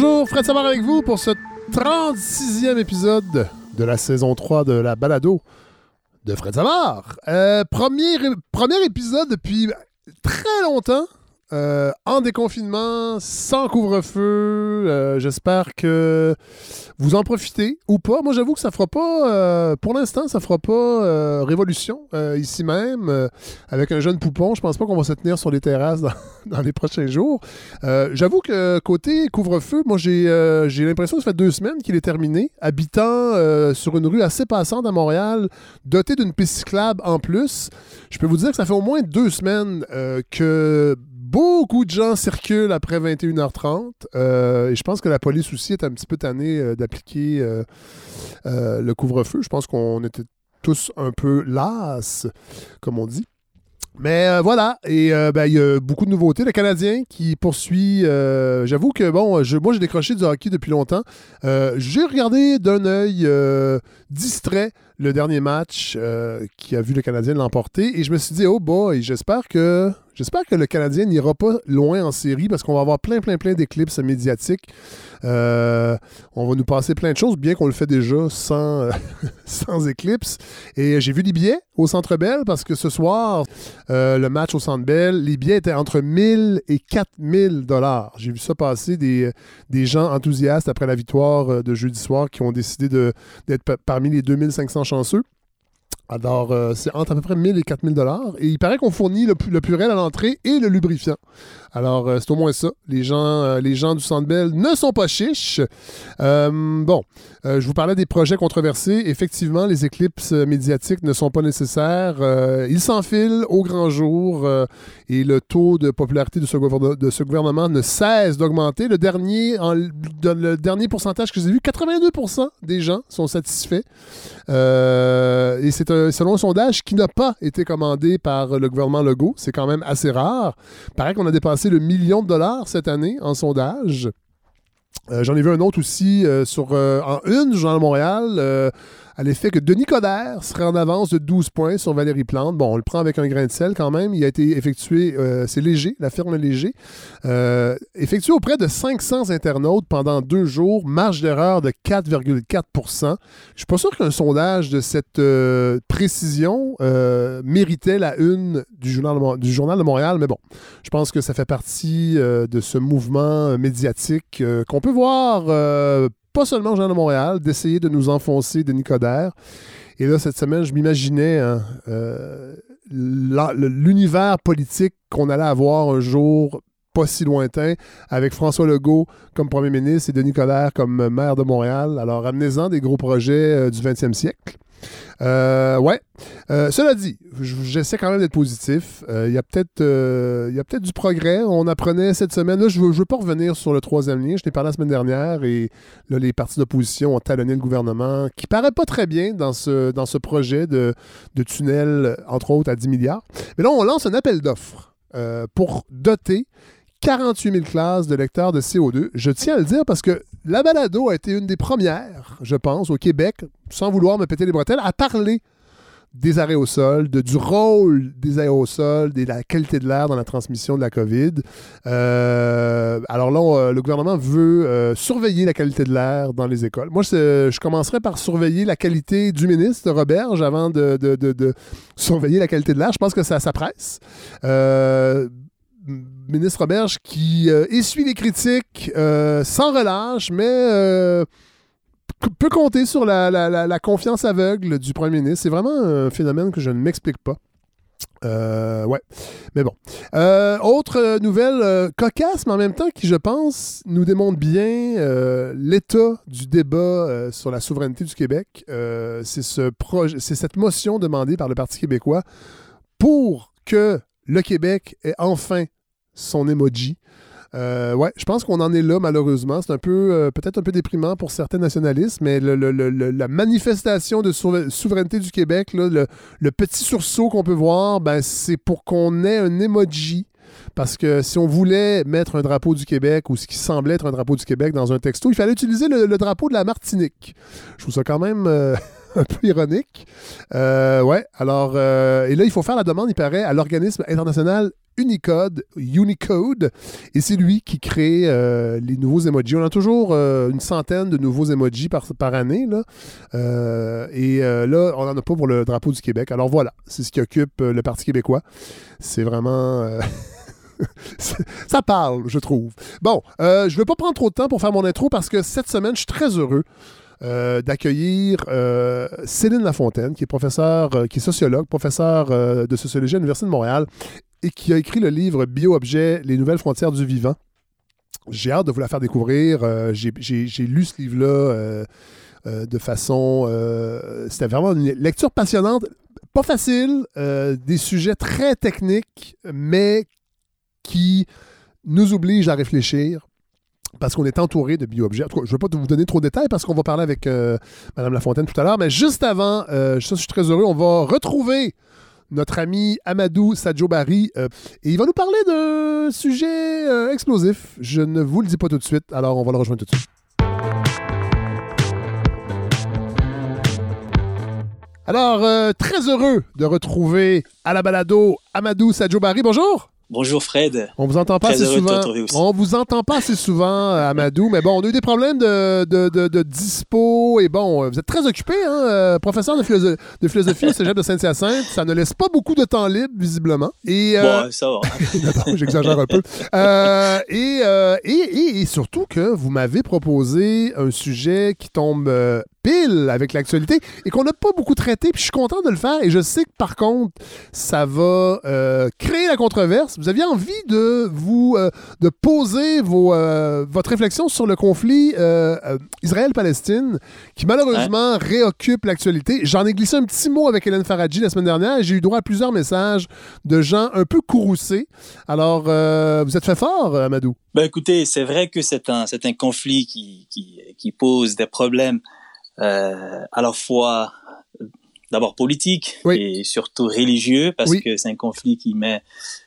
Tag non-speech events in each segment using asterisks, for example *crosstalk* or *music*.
Bonjour, Fred Savard avec vous pour ce 36e épisode de la saison 3 de la balado de Fred Savard. Euh, premier, premier épisode depuis très longtemps. Euh, en déconfinement, sans couvre-feu. Euh, j'espère que vous en profitez ou pas. Moi, j'avoue que ça fera pas, euh, pour l'instant, ça fera pas révolution ici même. avec un jeune poupon, je pense pas qu'on va se tenir sur les terrasses dans, *laughs* les prochains jours. j'avoue que côté couvre-feu, moi, j'ai l'impression que ça fait deux semaines qu'il est terminé. Habitant sur une rue assez passante à Montréal, doté d'une piste cyclable en plus, je peux vous dire que ça fait au moins deux semaines que beaucoup de gens circulent après 21h30. Euh, et je pense que la police aussi est un petit peu tannée euh, d'appliquer euh, le couvre-feu. Je pense qu'on était tous un peu las, comme on dit. Mais voilà, et ben, il y a beaucoup de nouveautés. Le Canadien qui poursuit, j'avoue que bon, moi j'ai décroché du hockey depuis longtemps. j'ai regardé d'un œil distrait le dernier match qui a vu le Canadien l'emporter et je me suis dit, oh boy, j'espère que J'espère que le Canadien n'ira pas loin en série parce qu'on va avoir plein, plein, plein d'éclipses médiatiques. Euh, on va nous passer plein de choses, bien qu'on le fait déjà sans, *laughs* sans éclipse. Et j'ai vu les billets au Centre Bell parce que ce soir, euh, le match au Centre Bell, les billets étaient entre 1000 et 4000 dollars. J'ai vu ça passer des, des gens enthousiastes après la victoire euh, de jeudi soir qui ont décidé d'être parmi les 2500 chanceux. Alors, euh, c'est entre à peu près 1000 et 4000 dollars. Et il paraît qu'on fournit le, le, purel à l'entrée et le lubrifiant. Alors, euh, c'est au moins ça. Les gens, euh, les gens du Centre ne sont pas chiches. bon, je vous parlais des projets controversés. Effectivement, les éclipses médiatiques ne sont pas nécessaires. ils s'enfilent au grand jour et le taux de popularité de ce, gouvernement ne cesse d'augmenter. Le dernier, le dernier pourcentage que j'ai vu, 82% des gens sont satisfaits. et c'est un selon un sondage qui n'a pas été commandé par le gouvernement Legault. C'est quand même assez rare. Paraît qu'on a dépassé le million de dollars cette année en sondage. Euh, j'en ai vu un autre aussi euh, sur, euh, en une, Journal Montréal, à l'effet que Denis Coderre serait en avance de 12 points sur Valérie Plante. Bon, on le prend avec un grain de sel quand même. Il a été effectué, euh, c'est léger, la firme léger, euh, effectué auprès de 500 internautes pendant deux jours, marge d'erreur de 4,4% Je suis pas sûr qu'un sondage de cette euh, précision méritait la une du journal, du journal de Montréal, mais bon, je pense que ça fait partie de ce mouvement médiatique qu'on peut voir pas seulement Jean de Montréal, d'essayer de nous enfoncer de Nicodère. Et là, cette semaine, je m'imaginais hein, euh, l'univers politique qu'on allait avoir un jour pas si lointain, avec François Legault comme premier ministre et Denis Coderre comme maire de Montréal. Alors, amenez-en des gros projets euh, du 20e siècle. Euh, ouais. Euh, cela dit, j'essaie quand même d'être positif. Il euh, y a peut-être peut du progrès. On apprenait cette semaine. Là, je ne veux, pas revenir sur le troisième lien. Je t'ai parlé la semaine dernière et là, les partis d'opposition ont talonné le gouvernement, qui paraît pas très bien dans ce, dans ce projet de tunnel, entre autres, à 10 milliards. Mais là, on lance un appel d'offres pour doter 48 000 classes de lecteurs de CO2. Je tiens à le dire parce que la balado a été une des premières, je pense, au Québec, sans vouloir me péter les bretelles, à parler des aérosols, de, du rôle des aérosols, de la qualité de l'air dans la transmission de la COVID. Euh, alors là, le gouvernement veut euh, surveiller la qualité de l'air dans les écoles. Moi, je, commencerai par surveiller la qualité du ministre Roberge avant de, surveiller la qualité de l'air. Je pense que ça, ça. Euh, ministre Roberge qui euh, essuie les critiques euh, sans relâche, mais euh, peut compter sur la, confiance aveugle du premier ministre. C'est vraiment un phénomène que je ne m'explique pas. ouais, mais bon. autre nouvelle cocasse, mais en même temps qui, je pense, nous démontre bien l'état du débat sur la souveraineté du Québec. c'est ce projet, c'est cette motion demandée par le Parti québécois pour que le Québec ait enfin son emoji. Euh, ouais, je pense qu'on en est là, malheureusement. C'est un peu, euh, peut-être un peu déprimant pour certains nationalistes, mais la manifestation de souveraineté du Québec, le, petit sursaut qu'on peut voir, ben, c'est pour qu'on ait un emoji. Parce que si on voulait mettre un drapeau du Québec ou ce qui semblait être un drapeau du Québec dans un texto, il fallait utiliser le, drapeau de la Martinique. Je trouve ça quand même euh, *laughs* un peu ironique. ouais, alors, et là, il faut faire la demande, il paraît, à l'organisme international Unicode, Unicode, et c'est lui qui crée euh, les nouveaux emojis. On a toujours euh, une centaine de nouveaux emojis par, année, là. Euh, et là, on n'en a pas pour le drapeau du Québec. Alors voilà, c'est ce qui occupe le Parti québécois. C'est vraiment... *laughs* ça parle, je trouve. Bon, je ne vais pas prendre trop de temps pour faire mon intro parce que cette semaine, je suis très heureux d'accueillir Céline Lafontaine, qui est professeur, euh, qui est sociologue, professeur de sociologie à l'Université de Montréal et qui a écrit le livre Bio-objet, les nouvelles frontières du vivant. J'ai hâte de vous la faire découvrir. J'ai lu ce livre-là de façon... C'était vraiment une lecture passionnante, pas facile, des sujets très techniques, mais qui nous obligent à réfléchir, parce qu'on est entouré de bio-objets. Je ne vais pas vous donner trop de détails parce qu'on va parler avec euh, Mme Lafontaine tout à l'heure, mais juste avant, euh, je suis très heureux, on va retrouver notre ami Amadou Sadjobari euh, et il va nous parler d'un sujet explosif. Je ne vous le dis pas tout de suite, alors on va le rejoindre tout de suite. Alors, très heureux de retrouver à la balado Amadou Sadjobari. Bonjour! Bonjour Fred. On vous entend pas assez souvent. On vous entend pas assez souvent, Amadou, mais bon, on a eu des problèmes de, de, de, dispo et bon, vous êtes très occupé, hein, euh, professeur de, philosophe, de philosophie au Cégep de Saint-Hyacinthe. Ça ne laisse pas beaucoup de temps libre, visiblement. Et, euh, bon, ça va. *laughs* J'exagère un peu. Euh, et, et, et, surtout que vous m'avez proposé un sujet qui tombe pile avec l'actualité et qu'on n'a pas beaucoup traité. Puis je suis content de le faire et je sais que par contre, ça va euh, créer la controverse. Vous aviez envie de vous euh, de poser vos, euh, votre réflexion sur le conflit Israël-Palestine qui malheureusement réoccupe l'actualité. J'en ai glissé un petit mot avec Hélène Faradji la semaine dernière et j'ai eu droit à plusieurs messages de gens un peu courroucés. Alors, vous êtes fait fort, Amadou? Ben écoutez, c'est vrai que c'est un, un conflit qui, qui, qui pose des problèmes à la fois d'abord politique et surtout religieux parce que c'est un conflit qui met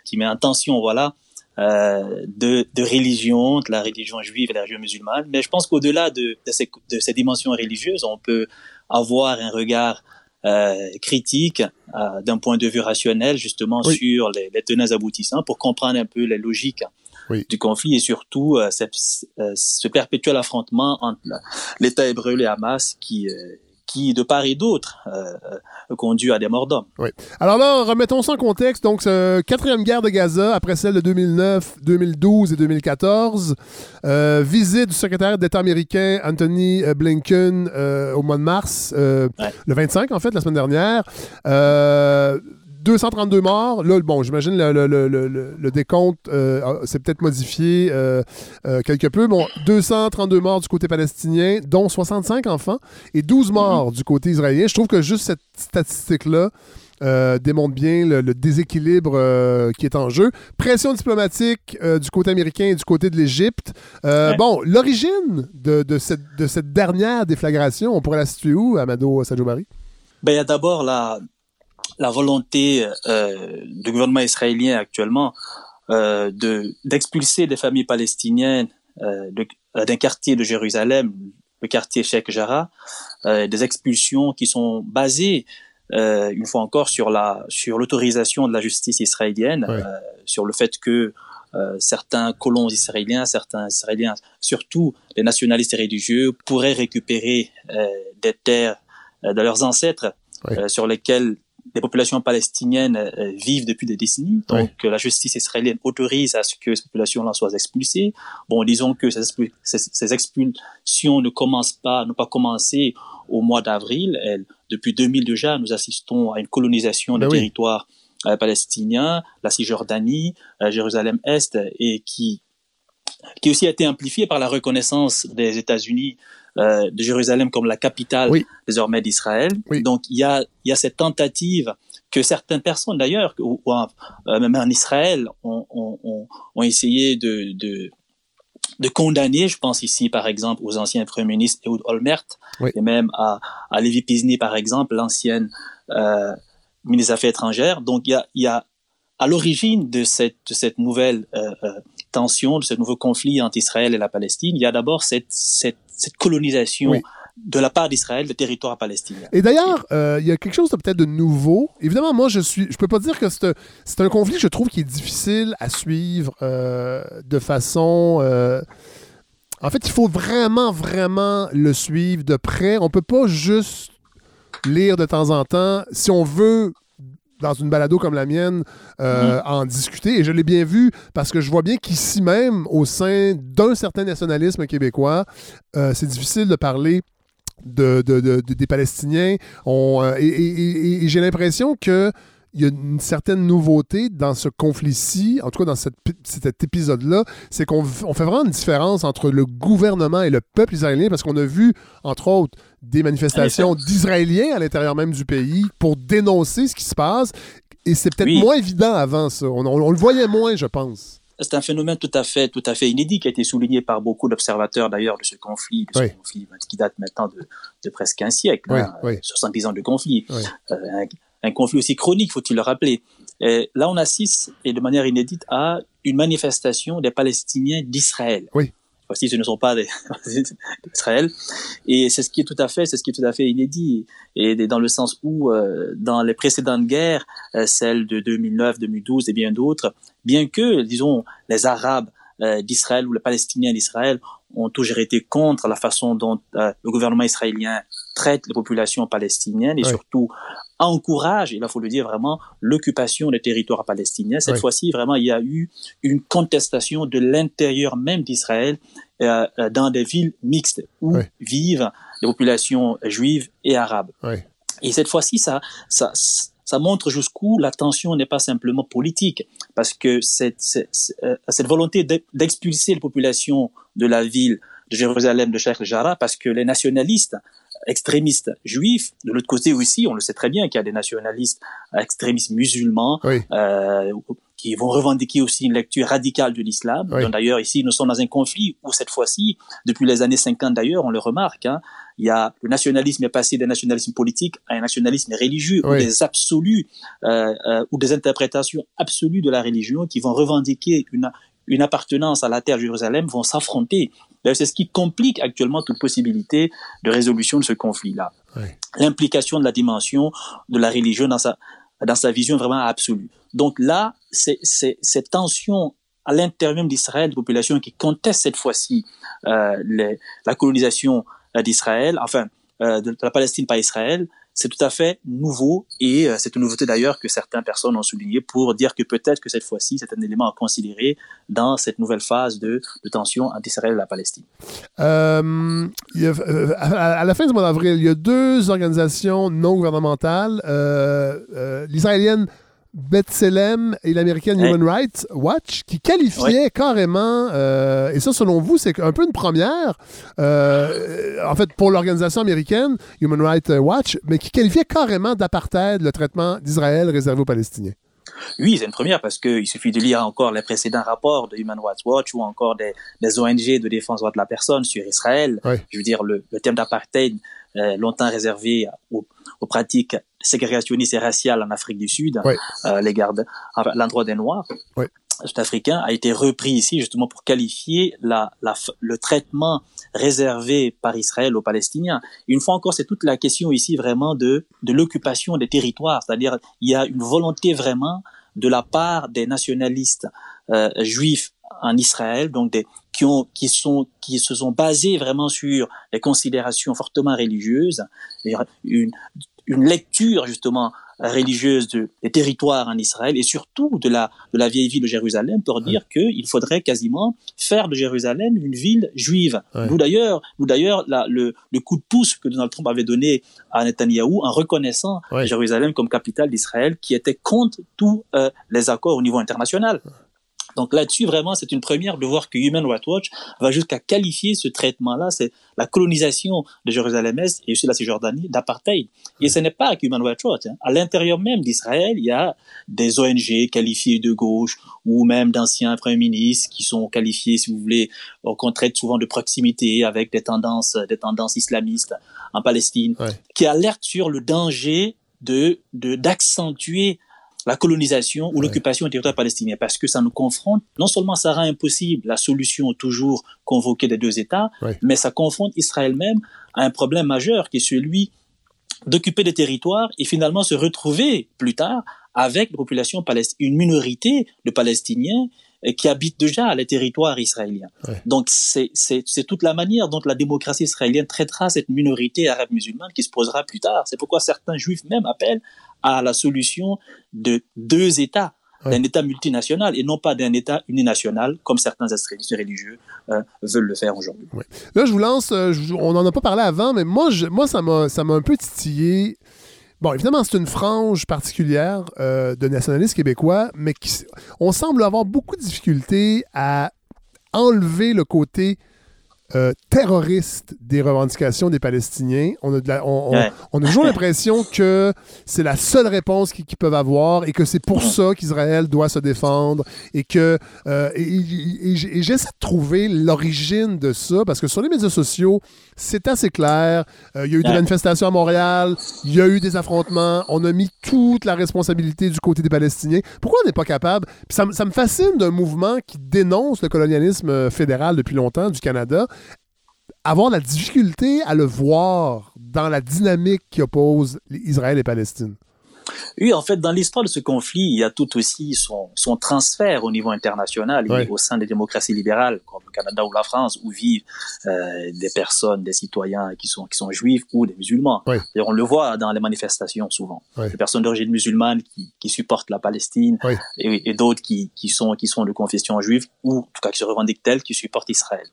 qui met en tension voilà euh, de, de religion de la religion juive et la religion musulmane. Mais je pense qu'au-delà de, de, ces, de ces dimensions religieuses on peut avoir un regard euh, critique euh, d'un point de vue rationnel justement sur les, les tenants aboutissants pour comprendre un peu les logiques du conflit et surtout euh, euh, ce perpétuel affrontement entre l'État hébreu et Hamas qui euh, qui, de part et d'autre, conduit à des morts d'hommes. Oui. Alors là, remettons ça en contexte. Donc, quatrième guerre de Gaza, après celle de 2009, 2012 et 2014. visite du secrétaire d'État américain Anthony Blinken au mois de mars, le 25 en fait, la semaine dernière. 232 morts. Là, bon, j'imagine le, le, le, le, décompte euh, s'est peut-être modifié euh, euh, quelque peu. Bon, 232 morts du côté palestinien, dont 65 enfants, et 12 morts du côté israélien. Je trouve que juste cette statistique-là démontre bien le, déséquilibre qui est en jeu. Pression diplomatique du côté américain et du côté de l'Égypte. Bon, l'origine de, de, cette, de cette dernière déflagration, on pourrait la situer où, Amado Sajobari? Ben, il y a d'abord la, la volonté euh, du gouvernement israélien actuellement euh, de d'expulser des familles palestiniennes euh, euh, d'un quartier de Jérusalem, le quartier Sheikh Jarrah, euh, des expulsions qui sont basées euh, une fois encore sur la sur l'autorisation de la justice israélienne, sur le fait que certains colons israéliens, certains israéliens, surtout les nationalistes religieux, pourraient récupérer des terres de leurs ancêtres sur lesquelles les populations palestiniennes euh, vivent depuis des décennies. Donc, la justice israélienne autorise à ce que ces populations-là soient expulsées. Bon, disons que ces, expulsions ne commencent pas, n'ont pas commencé au mois d'avril. Depuis 2000 déjà, nous assistons à une colonisation des ben territoires euh, palestiniens, la Cisjordanie, euh, Jérusalem-Est, et qui qui aussi a été amplifiée par la reconnaissance des États-Unis euh, de Jérusalem comme la capitale désormais d'Israël. Donc il y a, y a cette tentative que certaines personnes d'ailleurs, ou, euh, même en Israël, ont, ont, ont essayé de, de, de, condamner. Je pense ici par exemple aux anciens premiers ministres Ehud Olmert et même à, à Levi Pizni par exemple, l'ancienne euh, ministre des Affaires étrangères. Donc il y a, y a à l'origine de cette, de cette nouvelle euh tension, de ce nouveau conflit entre Israël et la Palestine, il y a d'abord cette, cette cette colonisation de la part d'Israël le territoire palestinien. Et d'ailleurs, euh, il y a quelque chose de peut-être de nouveau. Évidemment, moi, je suis, je peux pas dire que c'est un, conflit, je trouve, qui est difficile à suivre euh, de façon. Euh, en fait, il faut vraiment, vraiment le suivre de près. On peut pas juste lire de temps en temps. Si on veut dans une balado comme la mienne, mm-hmm. en discuter. Et je l'ai bien vu parce que je vois bien qu'ici même, au sein d'un certain nationalisme québécois, c'est difficile de parler de, des Palestiniens. Euh, et, j'ai l'impression que il y a une certaine nouveauté dans ce conflit-ci, en tout cas dans cette, cet épisode-là, c'est qu'on fait vraiment une différence entre le gouvernement et le peuple israélien, parce qu'on a vu, entre autres, des manifestations d'Israéliens à l'intérieur même du pays pour dénoncer ce qui se passe. Et c'est peut-être moins évident avant ça. on, le voyait moins, je pense c'est un phénomène tout à fait, tout à fait inédit qui a été souligné par beaucoup d'observateurs d'ailleurs de ce conflit, de ce conflit qui date maintenant de, presque un siècle, 70 hein, ans de conflit. Euh, un, conflit aussi chronique, faut-il le rappeler. Et là, on assiste, et de manière inédite, à une manifestation des Palestiniens d'Israël. Oui si ce ne sont pas des *laughs* d'Israël. Et c'est ce qui est tout à fait, c'est ce qui est tout à fait inédit. Et dans le sens où, euh, dans les précédentes guerres, euh, celles de 2009, 2012 et bien d'autres, bien que, disons, les Arabes euh, d'Israël ou les Palestiniens d'Israël ont toujours été contre la façon dont le gouvernement israélien traite les populations palestiniennes et surtout encourage, il faut le dire vraiment, l'occupation des territoires palestiniens. Cette fois-ci, vraiment, il y a eu une contestation de l'intérieur même d'Israël euh, euh, dans des villes mixtes où vivent les populations juives et arabes. Et cette fois-ci, ça, ça, ça montre jusqu'où la tension n'est pas simplement politique, parce que cette, cette, euh, cette volonté d'expulser les populations de la ville de Jérusalem, de Sheikh Jarrah, parce que les nationalistes extrémistes juifs. De l'autre côté aussi, on le sait très bien qu'il y a des nationalistes extrémistes musulmans euh, qui vont revendiquer aussi une lecture radicale de l'islam. D'ailleurs, ici, nous sommes dans un conflit où cette fois-ci, depuis les années 50 d'ailleurs, on le remarque, hein, il y a le nationalisme est passé d'un nationalisme politique à un nationalisme religieux, ou des absolus, euh, euh, ou des interprétations absolues de la religion qui vont revendiquer une, une appartenance à la terre de Jérusalem vont s'affronter. C'est ce qui complique actuellement toute possibilité de résolution de ce conflit-là. L'implication de la dimension de la religion dans sa, dans sa vision vraiment absolue. Donc là, c'est cette tension à l'intérieur d'Israël, de populations qui contestent cette fois-ci euh, la colonisation euh, d'Israël, enfin euh, de la Palestine par Israël, c'est tout à fait nouveau et euh, c'est une nouveauté d'ailleurs que certaines personnes ont souligné pour dire que peut-être que cette fois-ci c'est un élément à considérer dans cette nouvelle phase de, tension entre Israël et la Palestine. Euh, euh, à, la fin du mois d'avril, il y a deux organisations non gouvernementales, l'israélienne B'Tselem et l'américaine Human Rights Watch qui qualifiaient carrément, euh, et ça selon vous, c'est un peu une première, euh, en fait pour l'organisation américaine Human Rights Watch, mais qui qualifiait carrément d'apartheid le traitement d'Israël réservé aux Palestiniens. Oui, c'est une première parce qu'il suffit de lire encore les précédents rapports de Human Rights Watch ou encore des, ONG de défense des droits de la personne sur Israël. Je veux dire, le, le thème d'apartheid, euh, longtemps réservé aux, aux, pratiques ségrégationnistes et raciales en Afrique du Sud, euh, les gardes, l'endroit des Noirs. Sud-africain a été repris ici justement pour qualifier la, la, le traitement réservé par Israël aux Palestiniens. Une fois encore, c'est toute la question ici vraiment de, de l'occupation des territoires, c'est-à-dire il y a une volonté vraiment de la part des nationalistes euh, juifs en Israël, donc des, qui ont, qui sont, qui se sont basés vraiment sur des considérations fortement religieuses, une, une lecture justement religieuse de, des territoires en Israël et surtout de la, de la vieille ville de Jérusalem pour dire qu'il faudrait quasiment faire de Jérusalem une ville juive. D'ailleurs, nous d'ailleurs le, le coup de pouce que Donald Trump avait donné à Netanyahou en reconnaissant Jérusalem comme capitale d'Israël qui était contre tous euh, les accords au niveau international. Donc là-dessus, vraiment, c'est une première de voir que Human Rights Watch va jusqu'à qualifier ce traitement-là, c'est la colonisation de Jérusalem-Est et aussi la Cisjordanie d'apartheid. Et ce n'est pas Human Rights Watch. Hein. À l'intérieur même d'Israël, il y a des ONG qualifiées de gauche ou même d'anciens premiers ministres qui sont qualifiés, si vous voulez, qu'on traite souvent de proximité avec des tendances, des tendances islamistes en Palestine, qui alertent sur le danger de d'accentuer la colonisation ou l'occupation du territoire palestinien, parce que ça nous confronte, non seulement ça rend impossible la solution toujours convoquée des deux États, mais ça confronte Israël même à un problème majeur qui est celui d'occuper des territoires et finalement se retrouver plus tard avec une population palestinienne, une minorité de Palestiniens qui habitent déjà les territoires israéliens. Donc c'est toute la manière dont la démocratie israélienne traitera cette minorité arabe musulmane qui se posera plus tard. C'est pourquoi certains juifs même appellent à la solution de deux États, d'un État multinational et non pas d'un État uninational comme certains extrémistes religieux euh, veulent le faire aujourd'hui. Là, je vous lance, euh, on n'en a pas parlé avant, mais moi, je, moi ça m'a un peu titillé. Bon, évidemment, c'est une frange particulière euh, de nationalistes québécois, mais qui, on semble avoir beaucoup de difficultés à enlever le côté euh, terroriste des revendications des Palestiniens. On a, on, a toujours l'impression que c'est la seule réponse qu'ils peuvent avoir et que c'est pour ça qu'Israël doit se défendre et que euh, et, j'essaie de trouver l'origine de ça parce que sur les médias sociaux, c'est assez clair. Euh, il y a eu des manifestations à Montréal, il y a eu des affrontements, on a mis toute la responsabilité du côté des Palestiniens. Pourquoi on n'est pas capable? ça, ça me fascine d'un mouvement qui dénonce le colonialisme fédéral depuis longtemps du Canada avoir la difficulté à le voir dans la dynamique qui oppose Israël et Palestine. Oui, en fait, dans l'histoire de ce conflit, il y a tout aussi son, son transfert au niveau international au sein des démocraties libérales, comme le Canada ou la France, où vivent euh, des personnes, des citoyens qui sont, qui sont juifs ou des musulmans. Et on le voit dans les manifestations souvent. Des personnes d'origine musulmane qui, qui supportent la Palestine et, et d'autres qui, qui, sont, qui sont de confession juive ou en tout cas qui se revendiquent telles qui supportent Israël.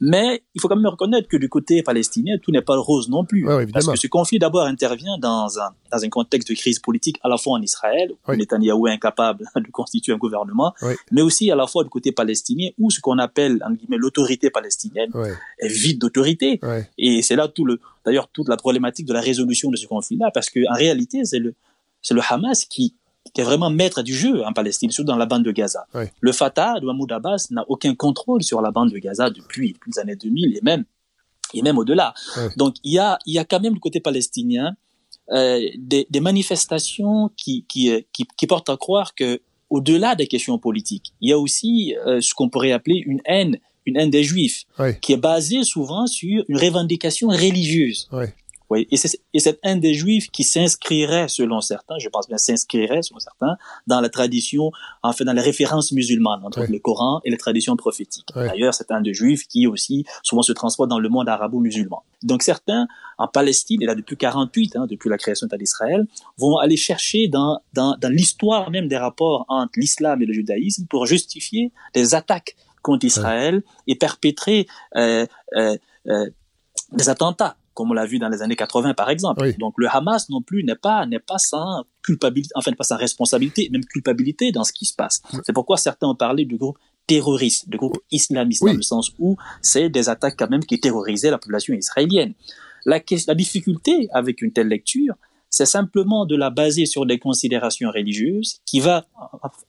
Mais il faut quand même reconnaître que du côté palestinien, tout n'est pas rose non plus. parce que ce conflit d'abord intervient dans un, dans un contexte de crise politique à la fois en Israël, où Netanyahou est incapable *laughs* de constituer un gouvernement, mais aussi à la fois du côté palestinien, où ce qu'on appelle l'autorité palestinienne est vide d'autorité. Et c'est là tout le, d'ailleurs toute la problématique de la résolution de ce conflit-là, parce qu'en réalité, c'est le, c'est le Hamas qui, qui est vraiment maître du jeu en Palestine, surtout dans la bande de Gaza. Le Fatah de Mahmoud Abbas n'a aucun contrôle sur la bande de Gaza depuis, depuis les années 2000 et même, et même au-delà. Donc il y a, il y a quand même le côté palestinien euh, des, des, manifestations qui, qui, euh, qui, qui, portent à croire que au-delà des questions politiques, il y a aussi euh, ce qu'on pourrait appeler une haine, une haine des juifs, qui est basée souvent sur une revendication religieuse. Oui, et, et cette haine des Juifs qui s'inscrirait, selon certains, je pense bien s'inscrirait, selon certains, dans la tradition, en fait, dans les références musulmanes, entre le Coran et les traditions prophétiques. D'ailleurs, cette haine des Juifs qui aussi souvent se transporte dans le monde arabo-musulman. Donc certains, en Palestine, et là depuis 48, hein, depuis la création de d'Israël, vont aller chercher dans, dans, dans l'histoire même des rapports entre l'islam et le judaïsme pour justifier des attaques contre Israël et perpétrer euh, euh, euh, des attentats comme on l'a vu dans les années 80 par exemple. Donc le Hamas non plus n'est pas n'est pas sans culpabilité, enfin pas sans responsabilité, même culpabilité dans ce qui se passe. C'est pourquoi certains ont parlé de groupe terroriste, de groupe islamiste dans le sens où c'est des attaques quand même qui terrorisaient la population israélienne. La, la difficulté avec une telle lecture, c'est simplement de la baser sur des considérations religieuses qui va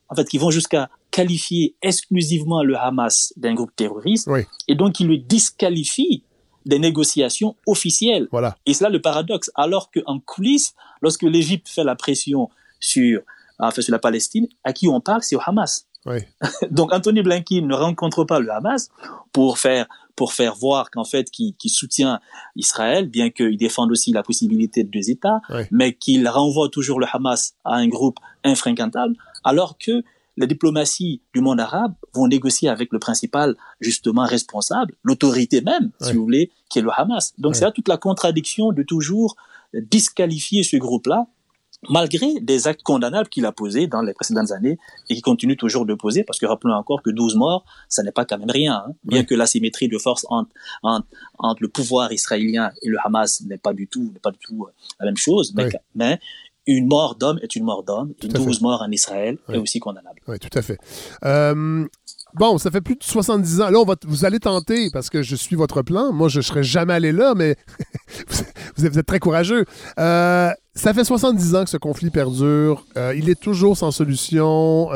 en fait qui vont jusqu'à qualifier exclusivement le Hamas d'un groupe terroriste et donc qui le disqualifie des négociations officielles. Voilà. Et c'est là le paradoxe. Alors qu'en coulisses, lorsque l'Égypte fait la pression sur, enfin, sur la Palestine, à qui on parle, c'est au Hamas. Oui. *laughs* Donc Anthony Blinken ne rencontre pas le Hamas pour faire pour faire voir qu'en fait qu'il soutient Israël, bien qu'il défende aussi la possibilité de deux États, mais qu'il renvoie toujours le Hamas à un groupe infréquentable, alors que la diplomatie du monde arabe vont négocier avec le principal justement responsable, l'autorité même, si vous voulez, qui est le Hamas. Donc c'est là toute la contradiction de toujours disqualifier ce groupe-là malgré des actes condamnables qu'il a posés dans les précédentes années et qui continue toujours de poser, parce que rappelons encore que 12 morts, ça n'est pas quand même rien, hein. bien que l'asymétrie de force entre, entre, entre, le pouvoir israélien et le Hamas n'est pas du tout, n'est pas du tout la même chose, mais, mais une mort d'homme est une mort d'homme, et 12 morts en Israël est aussi condamnable. Oui, tout à fait. Euh, bon, ça fait plus de 70 ans. Là, on va vous allez tenter, parce que je suis votre plan. Moi, je ne serais jamais allé là, mais *laughs* vous, êtes, très courageux. Euh, ça fait 70 ans que ce conflit perdure. Euh, il est toujours sans solution.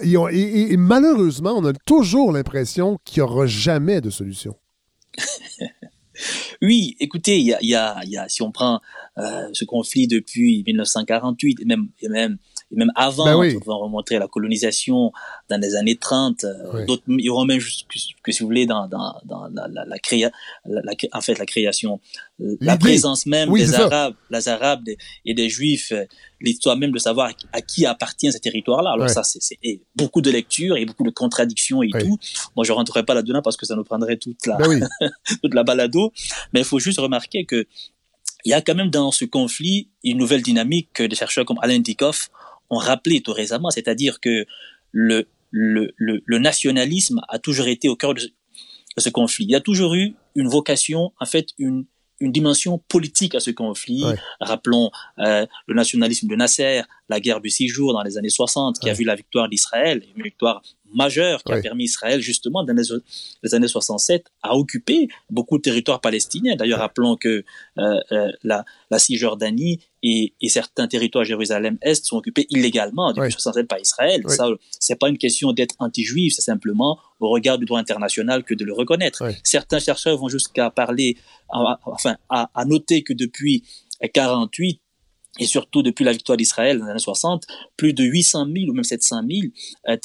Et, et, malheureusement, on a toujours l'impression qu'il n'y aura jamais de solution. *laughs* Oui, écoutez, il y a, y, a, si on prend euh, ce conflit depuis 1948 et même, et même et même avant, ben oui. on va remontrer la colonisation dans les années 30, euh, oui. d'autres iront même jusque, que, si vous voulez dans, dans, dans la, la, la, créa, la, en fait la création, euh, la présence même oui, des Arabes, les Arabes et des Juifs, euh, l'histoire même de savoir à qui appartient ce territoire-là. Alors ça, c'est beaucoup de lectures et beaucoup de contradictions et tout. Moi, je rentrerai pas là-dedans parce que ça nous prendrait toute la, ben *laughs* toute la balado. Mais il faut juste remarquer que il y a quand même dans ce conflit une nouvelle dynamique que des chercheurs comme Alain Dikoff ont rappelé tout récemment, c'est-à-dire que le, le, le, le, nationalisme a toujours été au cœur de ce, conflit. Il y a toujours eu une vocation, en fait, une, une dimension politique à ce conflit. Ouais. Rappelons euh, le nationalisme de Nasser, la guerre du six jours dans les années 60, qui ouais. a vu la victoire d'Israël, une victoire majeure qui ouais. a permis Israël, justement, dans les, les, années 67, à occuper beaucoup de territoires palestiniens. D'ailleurs, rappelons que euh, euh, la, la Cisjordanie et, et, certains territoires Jérusalem-Est sont occupés illégalement depuis 67 par Israël. Ça, c'est pas une question d'être anti-juif, c'est simplement au regard du droit international que de le reconnaître. Certains chercheurs vont jusqu'à parler, enfin, à, à noter que depuis 48, et surtout depuis la victoire d'Israël dans les années 60, plus de 800 000 ou même 700 000 euh,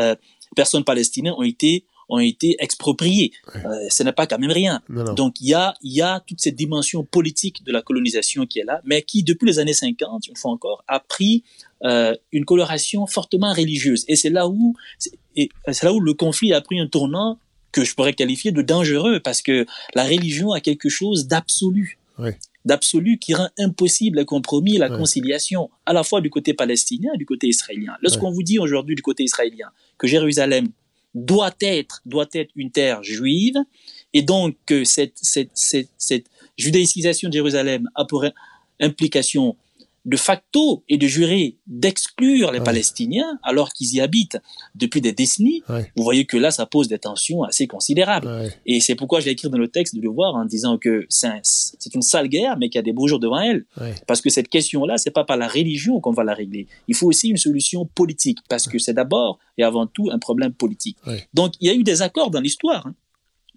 euh, personnes palestiniennes ont été ont été expropriées. Ouais. Euh, ce n'est pas quand même rien. Non, non. Donc il y a il y a toute cette dimension politique de la colonisation qui est là, mais qui depuis les années 50, une fois encore, a pris euh, une coloration fortement religieuse. Et c'est là où c'est là où le conflit a pris un tournant que je pourrais qualifier de dangereux parce que la religion a quelque chose d'absolu. Ouais d'absolu qui rend impossible le compromis et la ouais. conciliation, à la fois du côté palestinien et du côté israélien. Lorsqu'on ouais. vous dit aujourd'hui du côté israélien que Jérusalem doit être, doit être une terre juive, et donc que cette, cette, cette, cette judaïcisation de Jérusalem a pour implication de facto et de jurer d'exclure les ouais. Palestiniens alors qu'ils y habitent depuis des décennies, ouais. vous voyez que là, ça pose des tensions assez considérables. Ouais. Et c'est pourquoi j'ai écrit dans le texte de le voir en disant que c'est une sale guerre, mais qu'il y a des beaux jours devant elle. Parce que cette question-là, c'est pas par la religion qu'on va la régler. Il faut aussi une solution politique, parce que c'est d'abord et avant tout un problème politique. Donc, il y a eu des accords dans l'histoire. Hein.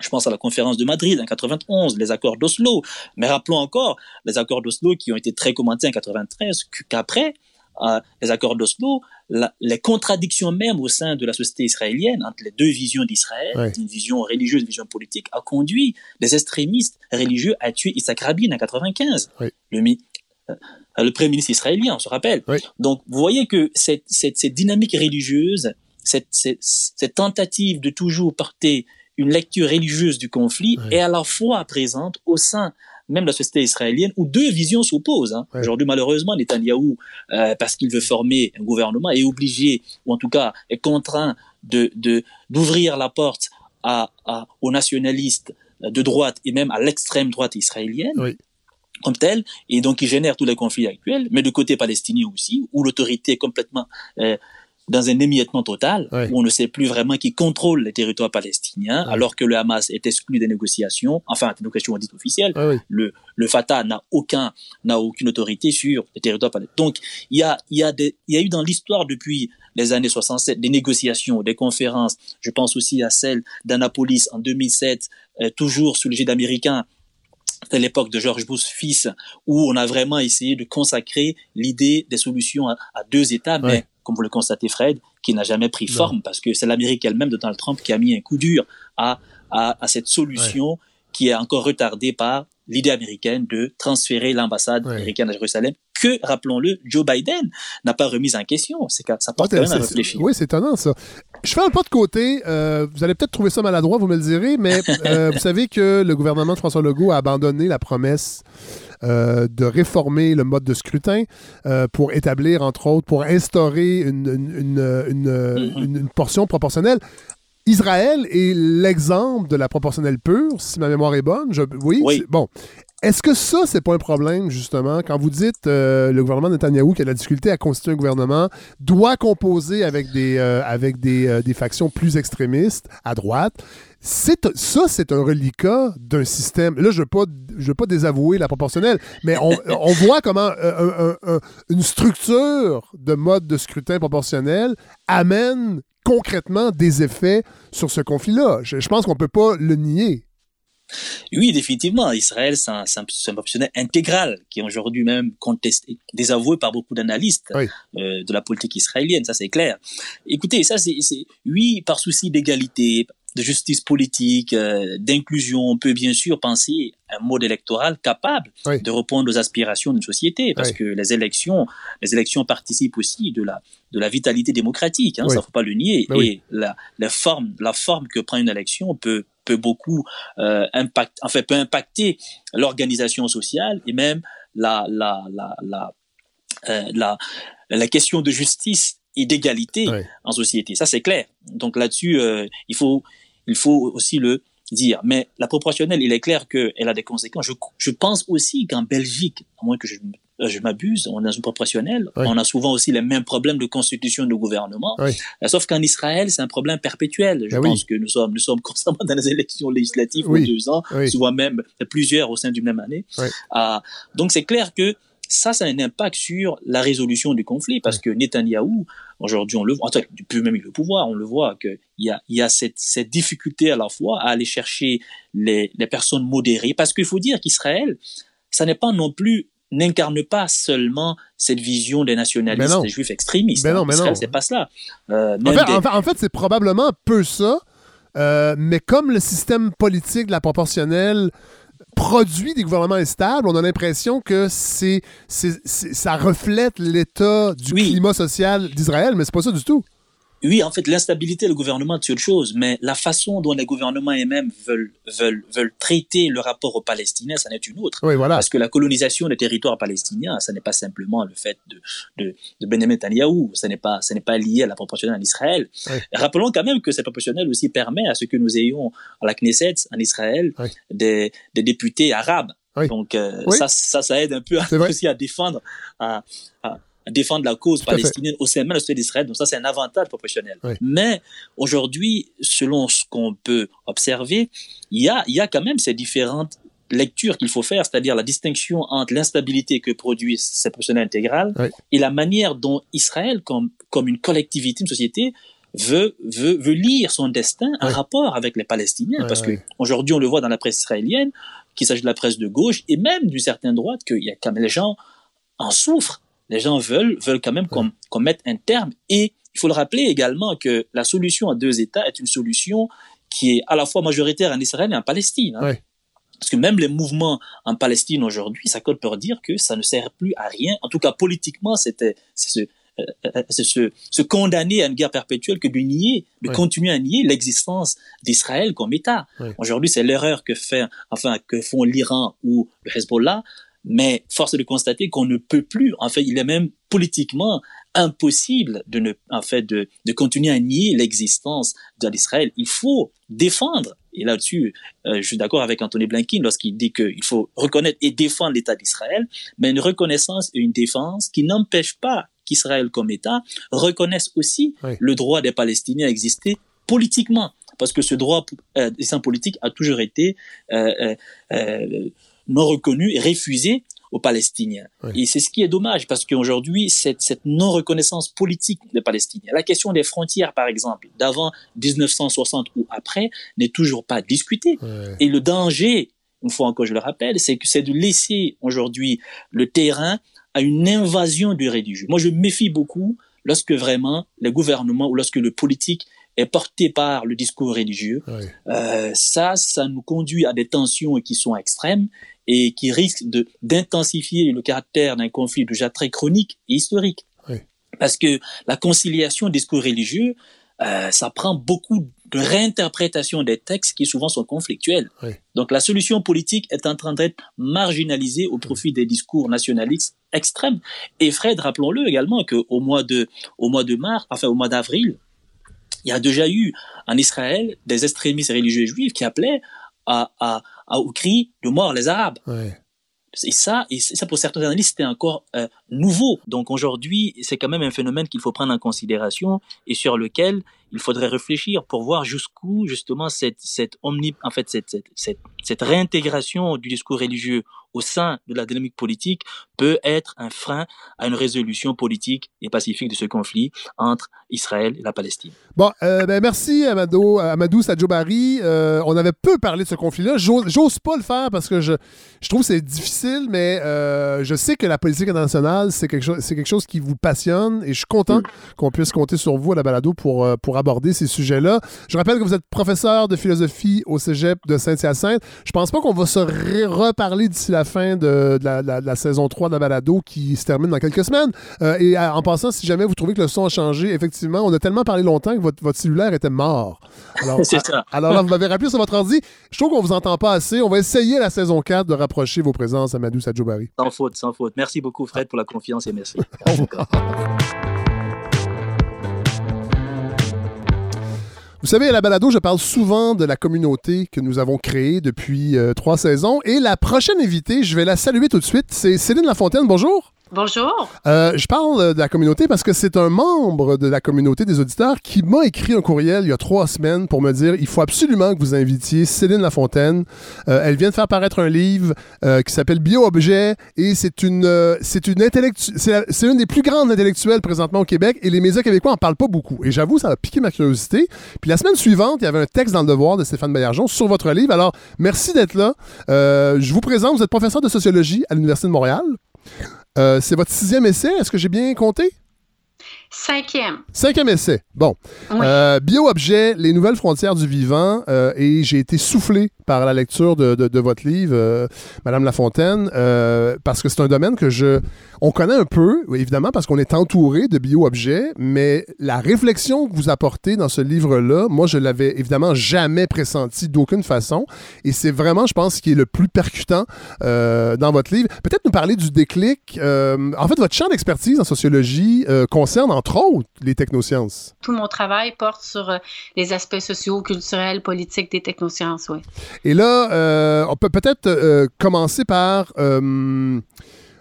Je pense à la conférence de Madrid en 91, les accords d'Oslo. Mais rappelons encore les accords d'Oslo qui ont été très commentés en 93, qu'après euh, les accords d'Oslo, les contradictions même au sein de la société israélienne entre les deux visions d'Israël, une vision religieuse, une vision politique, a conduit les extrémistes religieux à tuer Isaac Rabin en 95. Ouais. Le, euh, le premier ministre israélien, on se rappelle. Donc, vous voyez que cette, cette, cette dynamique religieuse, cette, tentative de toujours porter une lecture religieuse du conflit est à la fois présente au sein même de la société israélienne où deux visions s'opposent. Hein. Ouais. Aujourd'hui, malheureusement, Netanyahou, euh, parce qu'il veut former un gouvernement, est obligé, ou en tout cas est contraint de d'ouvrir la porte à, à, aux nationalistes de droite et même à l'extrême droite israélienne. Oui comme tel, et donc il génère tous les conflits actuels, mais de côté palestinien aussi, où l'autorité est complètement euh, dans un émiettement total, où on ne sait plus vraiment qui contrôle les territoires palestiniens, alors que le Hamas est exclu des négociations, enfin, des négociations dites officielles. Ouais, le, le Fatah n'a aucun, n'a aucune autorité sur les territoires palestiniens. Donc, il y a, il y a des, il y a eu dans l'histoire depuis les années 67 des négociations, des conférences. Je pense aussi à celle d'Annapolis en 2007, euh, toujours sous l'égide américain, à l'époque de George Bush fils, où on a vraiment essayé de consacrer l'idée des solutions à, à deux États, mais ouais. Comme vous le constatez, Fred, qui n'a jamais pris non. forme, parce que c'est l'Amérique elle-même de Donald Trump qui a mis un coup dur à, à, à cette solution ouais. qui est encore retardée par l'idée américaine de transférer l'ambassade ouais. américaine à Jérusalem, que, rappelons-le, Joe Biden n'a pas remise en question. C'est ça porte quand même à réfléchir. Oui, c'est étonnant, ça. Je fais un pas de côté. Euh, vous allez peut-être trouver ça maladroit, vous me le direz, mais *laughs* euh, vous savez que le gouvernement de François Legault a abandonné la promesse euh, de réformer le mode de scrutin euh, pour établir, entre autres, pour instaurer une, une, une, une, une portion proportionnelle. Israël est l'exemple de la proportionnelle pure, si ma mémoire est bonne. Je, oui, oui. bon. Est-ce que ça, c'est pas un problème, justement, quand vous dites euh, le gouvernement de Netanyahou qui a de la difficulté à constituer un gouvernement, doit composer avec des, euh, avec des, euh, des, factions plus extrémistes à droite? C'est, ça, c'est un reliquat d'un système. Là, je ne veux, pas, je veux pas désavouer la proportionnelle, mais on, *laughs* on voit comment un, un, une structure de mode de scrutin proportionnel amène concrètement des effets sur ce conflit-là. Je, je pense qu'on ne peut pas le nier. Oui, définitivement. Israël, c'est un, un, professionnel intégral qui est aujourd'hui même contesté, désavoué par beaucoup d'analystes euh, de la politique israélienne, ça c'est clair. Écoutez, ça c'est, oui, par souci d'égalité, de justice politique, euh, d'inclusion, on peut bien sûr penser un mode électoral capable de répondre aux aspirations d'une société, parce que les élections, les élections participent aussi de la de la vitalité démocratique, hein, ça faut pas le nier. Et la, la forme, la forme que prend une élection peut peut beaucoup euh, impact, en fait, peut impacter l'organisation sociale et même la la la la euh, la, la question de justice et d'égalité en société. Ça, c'est clair. Donc là-dessus, euh, il faut il faut aussi le dire. Mais la proportionnelle, il est clair qu'elle a des conséquences. Je, je pense aussi qu'en Belgique, à moins que je, euh, je m'abuse, on a une proportionnelle, on a souvent aussi les mêmes problèmes de constitution de gouvernement. Euh, sauf qu'en Israël, c'est un problème perpétuel. Je ben pense que nous sommes, nous sommes constamment dans les élections législatives oui. deux ans, souvent même plusieurs au sein d'une même année. Ah, donc c'est clair que ça, ça a un impact sur la résolution du conflit parce que Netanyahou, aujourd'hui, on le voit, depuis même le pouvoir, on le voit qu'il y a, il y a cette, cette difficulté à la fois à aller chercher les, les personnes modérées parce qu'il faut dire qu'Israël, ça n'est pas non plus n'incarne pas seulement cette vision des nationalistes, des juifs extrémistes. Mais non, mais non. C'est pas cela. Euh, en, fait, en, fait, c'est probablement peu ça, euh, mais comme le système politique de la proportionnelle produit des gouvernements instables, on a l'impression que c'est, ça reflète l'état du climat social d'Israël, mais c'est pas ça du tout. Oui, en fait, l'instabilité du gouvernement, c'est autre chose, mais la façon dont les gouvernements eux-mêmes veulent, veulent, veulent traiter le rapport aux Palestiniens, ça n'est une autre. Oui, voilà. Parce que la colonisation des territoires palestiniens, ça n'est pas simplement le fait de, de, de Benjamin Netanyahu, ça n'est pas, ça n'est pas lié à la proportionnelle en Israël. Rappelons quand même que cette proportionnelle aussi permet à ce que nous ayons à la Knesset, en Israël, des, des députés arabes. Donc euh, ça, ça, ça aide un peu aussi à défendre, à, à, défendre la cause palestinienne au sein même de d'Israël. Donc ça, c'est un avantage proportionnel. Mais aujourd'hui, selon ce qu'on peut observer, il y a, il y a quand même ces différentes lectures qu'il faut faire, c'est-à-dire la distinction entre l'instabilité que produit cette proportionnelle intégrale et la manière dont Israël, comme, comme une collectivité, une société, veut, veut, veut lire son destin en rapport avec les Palestiniens. parce que aujourd'hui, on le voit dans la presse israélienne, qu'il s'agit de la presse de gauche et même d'une certaine droite, qu'il y a quand même les gens en souffrent les gens veulent, veulent quand même qu'on mette un terme. Et il faut le rappeler également que la solution à deux États est une solution qui est à la fois majoritaire en Israël et en Palestine. Hein. Parce que même les mouvements en Palestine aujourd'hui s'accordent pour dire que ça ne sert plus à rien. En tout cas, politiquement, c'était se, euh, euh, se, se, condamner à une guerre perpétuelle que de nier, de continuer à nier l'existence d'Israël comme État. Aujourd'hui, c'est l'erreur que fait, enfin, que font l'Iran ou le Hezbollah mais force est de constater qu'on ne peut plus. En fait, il est même politiquement impossible de ne, en fait, de, de continuer à nier l'existence d'Israël. Il faut défendre. Et là-dessus, euh, je suis d'accord avec Anthony Blinken lorsqu'il dit qu'il faut reconnaître et défendre l'État d'Israël, mais une reconnaissance et une défense qui n'empêche pas qu'Israël comme État reconnaisse aussi le droit des Palestiniens à exister politiquement. Parce que ce droit euh, politique a toujours été euh, euh, euh non reconnu et refusé aux Palestiniens. Et c'est ce qui est dommage parce qu'aujourd'hui, cette, cette non-reconnaissance politique des Palestiniens, la question des frontières, par exemple, d'avant 1960 ou après, n'est toujours pas discutée. Et le danger, une fois encore je le rappelle, c'est que c'est de laisser aujourd'hui le terrain à une invasion du religieux. Moi, je méfie beaucoup lorsque vraiment les gouvernements ou lorsque le politique est porté par le discours religieux. Euh, ça, ça nous conduit à des tensions qui sont extrêmes et qui risquent de d'intensifier le caractère d'un conflit déjà très chronique et historique. Parce que la conciliation discours religieux, euh, ça prend beaucoup de réinterprétation des textes qui souvent sont conflictuels. Donc la solution politique est en train d'être marginalisée au profit des discours nationalistes extrêmes. Et Fred, rappelons-le également qu'au mois de, au mois de mars, enfin au mois d'avril, il y a déjà eu en Israël des extrémistes religieux juifs qui appelaient à, à, à, au cri de mort les Arabes. Et ça, et ça pour certains analystes, c'était encore euh, nouveau. Donc aujourd'hui, c'est quand même un phénomène qu'il faut prendre en considération et sur lequel il faudrait réfléchir pour voir jusqu'où justement cette, cette omni, en fait, cette, cette, cette, cette réintégration du discours religieux au sein de la dynamique politique peut être un frein à une résolution politique et pacifique de ce conflit entre Israël et la Palestine. Bon, euh, ben merci Amadou, Amadou Sadjobari. Euh, on avait peu parlé de ce conflit-là. J'ose pas le faire parce que je, je trouve que c'est difficile, mais euh, je sais que la politique internationale, c'est quelque, chose, quelque chose qui vous passionne et je suis content qu'on puisse compter sur vous à la balado pour, pour aborder ces sujets-là. Je rappelle que vous êtes professeur de philosophie au cégep de Saint-Hyacinthe. Je pense pas qu'on va se reparler d'ici la fin de, la, saison 3 de la balado qui se termine dans quelques semaines. et en passant, si jamais vous trouvez que le son a changé, effectivement, on a tellement parlé longtemps que votre, cellulaire était mort. *laughs* C'est ça. alors là, vous m'avez rappelé sur votre ordi. Je trouve qu'on vous entend pas assez. On va essayer la saison 4 de rapprocher vos présences à Madou Sadjoubari. Sans faute, sans faute. Merci beaucoup, Fred, pour la confiance et merci. *laughs* *laughs* Vous savez, à la balado, je parle souvent de la communauté que nous avons créée depuis euh, trois saisons. Et la prochaine invitée, je vais la saluer tout de suite. C'est Céline Lafontaine. Bonjour. Bonjour. Euh, je parle de la communauté parce que c'est un membre de la communauté des auditeurs qui m'a écrit un courriel il y a trois semaines pour me dire il faut absolument que vous invitiez Céline Lafontaine. Euh, elle vient de faire paraître un livre euh, qui s'appelle Bio-objet et c'est une c'est une c'est une des plus grandes intellectuelles présentement au Québec et les médias québécois en parlent pas beaucoup. Et j'avoue ça a piqué ma curiosité. Puis la semaine suivante il y avait un texte dans le Devoir de Stéphane Baillargeon sur votre livre. Alors merci d'être là. je vous présente vous êtes professeur de sociologie à l'université de Montréal. Euh, c'est votre sixième essai, est-ce que j'ai bien compté? Cinquième. Cinquième essai. Bon. Euh, Bio-objet, les nouvelles frontières du vivant. Euh, et j'ai été soufflé par la lecture de, votre livre, euh, Madame Lafontaine, parce que c'est un domaine que je. On connaît un peu, évidemment, parce qu'on est entouré de bio-objets, mais la réflexion que vous apportez dans ce livre-là, moi, je l'avais évidemment jamais pressenti d'aucune façon. Et c'est vraiment, je pense, ce qui est le plus percutant dans votre livre. Peut-être nous parler du déclic. en fait, votre champ d'expertise en sociologie concerne en entre autres, les technosciences. Tout mon travail porte sur euh, les aspects sociaux, culturels, politiques des technosciences, oui. Et là, euh, on peut peut-être euh, commencer par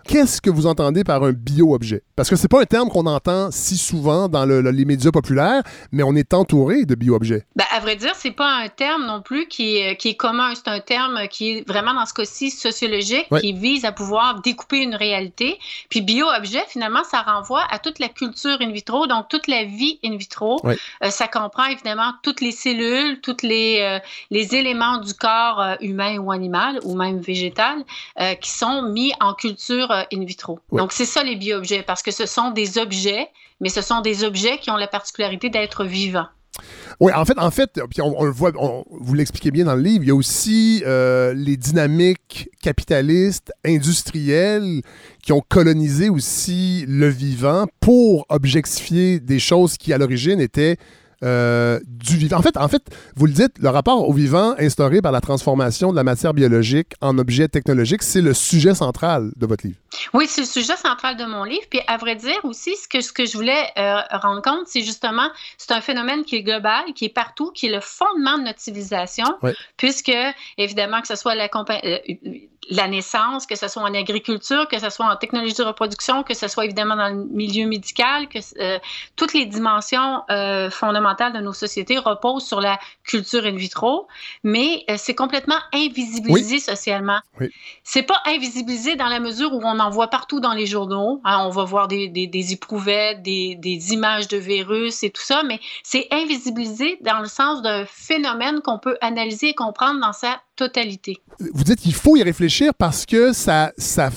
Qu'est-ce que vous entendez par un bio-objet? Parce que c'est pas un terme qu'on entend si souvent dans les médias populaires, mais on est entouré de bio-objets. Ben, à vrai dire, c'est pas un terme non plus qui est, qui est commun. C'est un terme qui est vraiment, dans ce cas-ci, sociologique, qui vise à pouvoir découper une réalité. Puis bio-objet, finalement, ça renvoie à toute la culture in vitro, donc toute la vie in vitro. Euh, ça comprend évidemment toutes les cellules, tous les, euh, les éléments du corps euh, humain ou animal, ou même végétal, qui sont mis en culture euh, in vitro. Donc, c'est ça les bio-objets, parce que ce sont des objets, mais ce sont des objets qui ont la particularité d'être vivants. Oui, en fait, en fait, puis on, le voit, vous l'expliquez bien dans le livre, il y a aussi euh, les dynamiques capitalistes, industrielles, qui ont colonisé aussi le vivant pour objectifier des choses qui, à l'origine, étaient euh, du vivant. En fait, en fait, vous le dites, le rapport au vivant instauré par la transformation de la matière biologique en objet technologique, c'est le sujet central de votre livre. Oui, c'est le sujet central de mon livre. Puis, à vrai dire aussi, ce que, ce que je voulais euh, rendre compte, c'est justement, c'est un phénomène qui est global, qui est partout, qui est le fondement de notre civilisation, puisque, évidemment, que ce soit la, euh, la naissance, que ce soit en agriculture, que ce soit en technologie de reproduction, que ce soit évidemment dans le milieu médical, que toutes les dimensions fondamentales de nos sociétés repose sur la culture in vitro, mais euh, c'est complètement invisibilisé socialement. Oui. C'est pas invisibilisé dans la mesure où on en voit partout dans les journaux. Hein, on va voir des, des, éprouvettes, des, des, images de virus et tout ça, mais c'est invisibilisé dans le sens d'un phénomène qu'on peut analyser et comprendre dans sa Vous dites qu'il faut y réfléchir parce que ça, ça,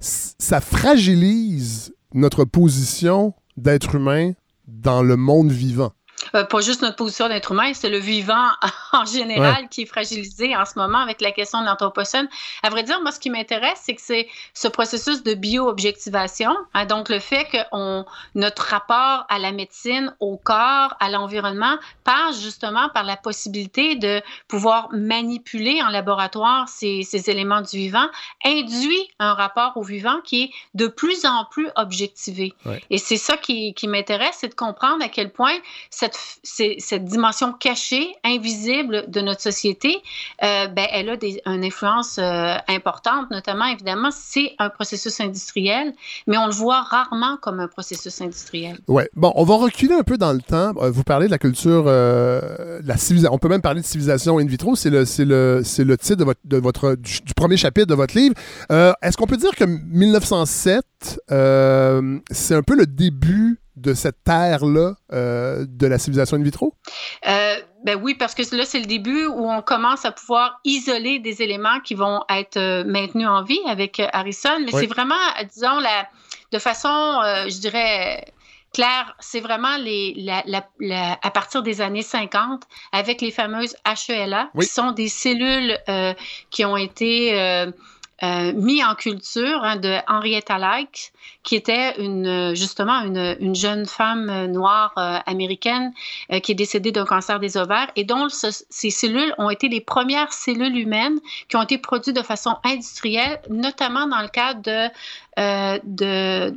ça fragilise notre position d'être humain dans le monde vivant. Euh, pas juste notre position d'être humain, c'est le vivant *laughs* en général qui est fragilisé en ce moment avec la question de l'anthropocène. À vrai dire, moi, ce qui m'intéresse, c'est que c'est ce processus de bio-objectivation, hein, donc le fait que on, notre rapport à la médecine, au corps, à l'environnement, passe justement par la possibilité de pouvoir manipuler en laboratoire ces, ces éléments du vivant, induit un rapport au vivant qui est de plus en plus objectivé. Et c'est ça qui, qui m'intéresse, c'est de comprendre à quel point cette cette, dimension cachée, invisible de notre société, euh, ben, elle a des, une influence euh, importante, notamment, évidemment, c'est un processus industriel, mais on le voit rarement comme un processus industriel. Oui. Bon, on va reculer un peu dans le temps. Vous parlez de la culture, la civilisation. On peut même parler de civilisation in vitro. C'est le, le, le titre de votre, votre, du, premier chapitre de votre livre. Est-ce qu'on peut dire que 1907, c'est un peu le début de cette terre-là euh, de la civilisation in vitro? Euh, ben oui, parce que là, c'est le début où on commence à pouvoir isoler des éléments qui vont être euh, maintenus en vie avec Harrison. Mais c'est vraiment, disons, la, de façon, je dirais, claire, c'est vraiment les, la, à partir des années 50 avec les fameuses HELA, qui sont des cellules qui ont été euh, mis en culture hein, de Henrietta Lacks, qui était une, justement une, une jeune femme noire euh, américaine euh, qui est décédée d'un cancer des ovaires et dont ces cellules ont été les premières cellules humaines qui ont été produites de façon industrielle, notamment dans le cadre de euh, de,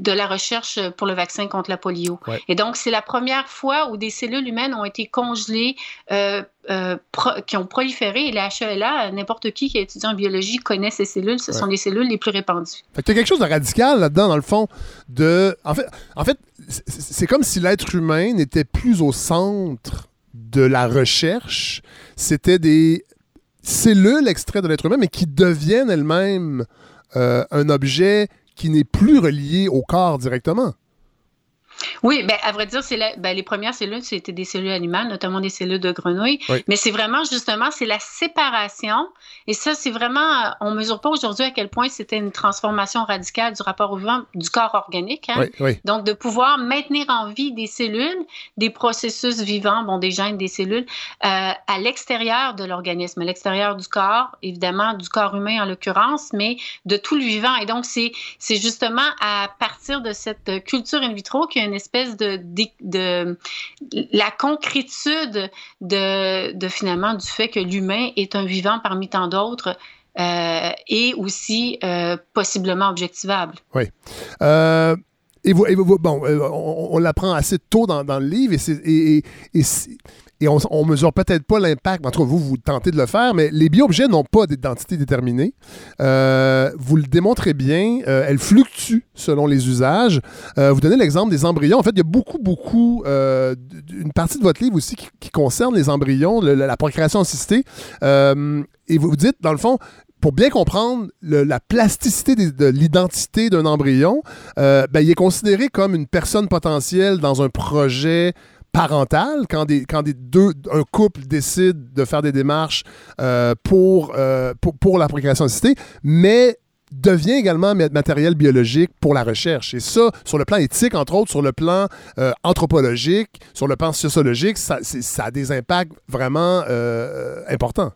de la recherche pour le vaccin contre la polio. Et donc, c'est la première fois où des cellules humaines ont été congelées, euh, euh, qui ont proliféré. Et la HELA, n'importe qui qui est étudiant en biologie connaît ces cellules. Ce sont les cellules les plus répandues. Fait que y a quelque chose de radical là-dedans, dans le fond. De... En fait, en fait c'est comme si l'être humain n'était plus au centre de la recherche. C'était des cellules extraites de l'être humain, mais qui deviennent elles-mêmes euh, un objet qui n'est plus relié au corps directement. Oui, ben, à vrai dire, c'est ben, les premières cellules, c'était des cellules animales, notamment des cellules de grenouilles. Mais c'est vraiment, justement, c'est la séparation. Et ça, c'est vraiment, euh, on ne mesure pas aujourd'hui à quel point c'était une transformation radicale du rapport au vivant du corps organique. Hein. Donc, de pouvoir maintenir en vie des cellules, des processus vivants, bon, des gènes, des cellules, euh, à l'extérieur de l'organisme, à l'extérieur du corps, évidemment, du corps humain en l'occurrence, mais de tout le vivant. Et donc, c'est justement à partir de cette culture in vitro qu'il y a une espèce de, la concrétude de, de, finalement du fait que l'humain est un vivant parmi tant d'autres. Euh, et aussi euh, possiblement objectivable. Oui. Euh, et, vous, bon, on, l'apprend assez tôt dans, le livre et, on, on mesure peut-être pas l'impact. En tout cas, vous, vous tentez de le faire, mais les bio-objets n'ont pas d'identité déterminée. Euh, vous le démontrez bien. Euh, elles fluctuent selon les usages. Euh, vous donnez l'exemple des embryons. En fait, il y a beaucoup, beaucoup, une partie de votre livre aussi qui, concerne les embryons, la procréation assistée. et vous dites, dans le fond, pour bien comprendre la plasticité de, l'identité d'un embryon, ben, il est considéré comme une personne potentielle dans un projet parental quand un couple décide de faire des démarches euh, pour, euh, pour, pour la procréation assistée mais devient également matériel biologique pour la recherche. Et ça, sur le plan éthique, entre autres, sur le plan euh, anthropologique, sur le plan sociologique, ça a des impacts vraiment importants.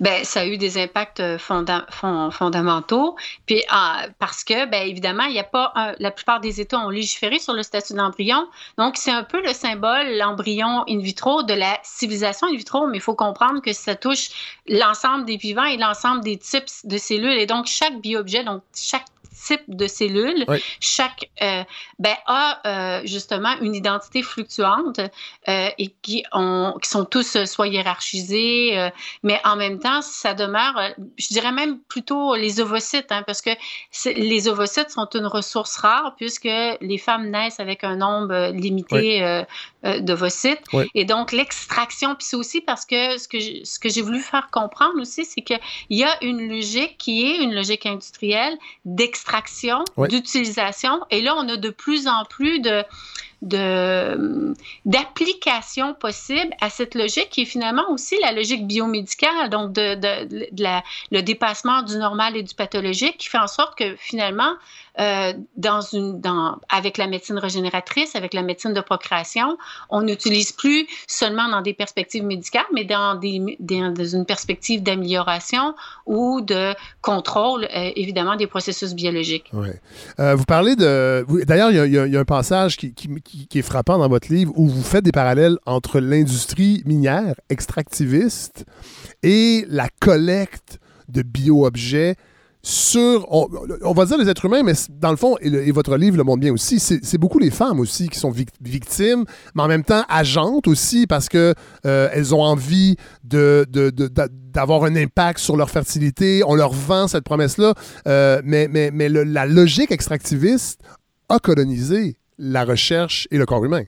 Ben, ça a eu des impacts euh, fondamentaux. Puis, ah, parce que, ben, évidemment, il n'y a pas. la plupart des États ont légiféré sur le statut d'embryon. Donc, c'est un peu le symbole, l'embryon in vitro, de la civilisation in vitro, mais il faut comprendre que ça touche l'ensemble des vivants et l'ensemble des types de cellules. Et donc, chaque bioobjet, donc chaque type de cellules. Chaque euh, ben, a euh, justement une identité fluctuante euh, et qui, ont, qui sont tous soit hiérarchisés, mais en même temps, ça demeure, je dirais même plutôt les ovocytes, hein, parce que les ovocytes sont une ressource rare puisque les femmes naissent avec un nombre limité d'ovocytes. Et donc, l'extraction, puis c'est aussi parce que ce que, ce que j'ai voulu faire comprendre aussi, c'est qu'il y a une logique qui est une logique industrielle d'extraction d'utilisation. Et là, on a de plus en plus de d'applications possibles à cette logique qui est finalement aussi la logique biomédicale, donc de, de, la, le dépassement du normal et du pathologique, qui fait en sorte que finalement, euh, avec la médecine régénératrice, avec la médecine de procréation, on n'utilise plus seulement dans des perspectives médicales, mais dans, une perspective d'amélioration ou de contrôle, euh, évidemment, des processus biologiques. Ouais. Euh, vous parlez de... D'ailleurs, il y, a un passage qui, qui, est frappant dans votre livre où vous faites des parallèles entre l'industrie minière extractiviste et la collecte de bio-objets sur, on, va dire les êtres humains, mais dans le fond, et, votre livre le montre bien aussi, c'est beaucoup les femmes aussi qui sont victimes, mais en même temps agentes aussi parce que euh, elles ont envie de, d'avoir un impact sur leur fertilité. On leur vend cette promesse-là, euh, mais, mais, mais la logique extractiviste a colonisé la recherche et le corps humain.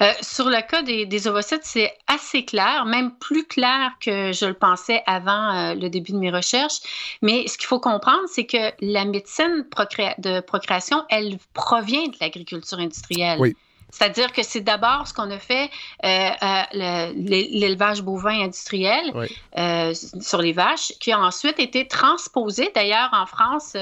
Euh, sur le cas des, ovocytes, c'est assez clair, même plus clair que je le pensais avant euh, le début de mes recherches. Mais ce qu'il faut comprendre, c'est que la médecine de procréation, elle provient de l'agriculture industrielle. Oui. C'est-à-dire que c'est d'abord ce qu'on a fait, euh, l'élevage bovin industriel sur les vaches, qui a ensuite été transposé. D'ailleurs, en France,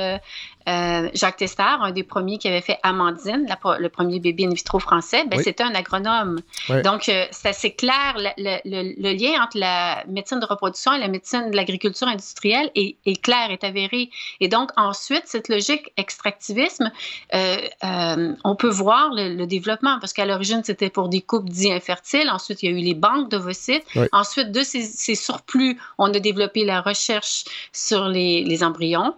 euh, Jacques Testard, un des premiers qui avait fait Amandine, le premier bébé in vitro français, ben, c'était un agronome. Donc, euh, c'est assez clair, le, lien entre la médecine de reproduction et la médecine de l'agriculture industrielle est, clair, est avéré. Et donc, ensuite, cette logique extractivisme, euh, on peut voir le, développement, parce qu'à l'origine, c'était pour des couples dits infertiles. Ensuite, il y a eu les banques d'ovocytes. Ensuite, de ces, surplus, on a développé la recherche sur les, les embryons.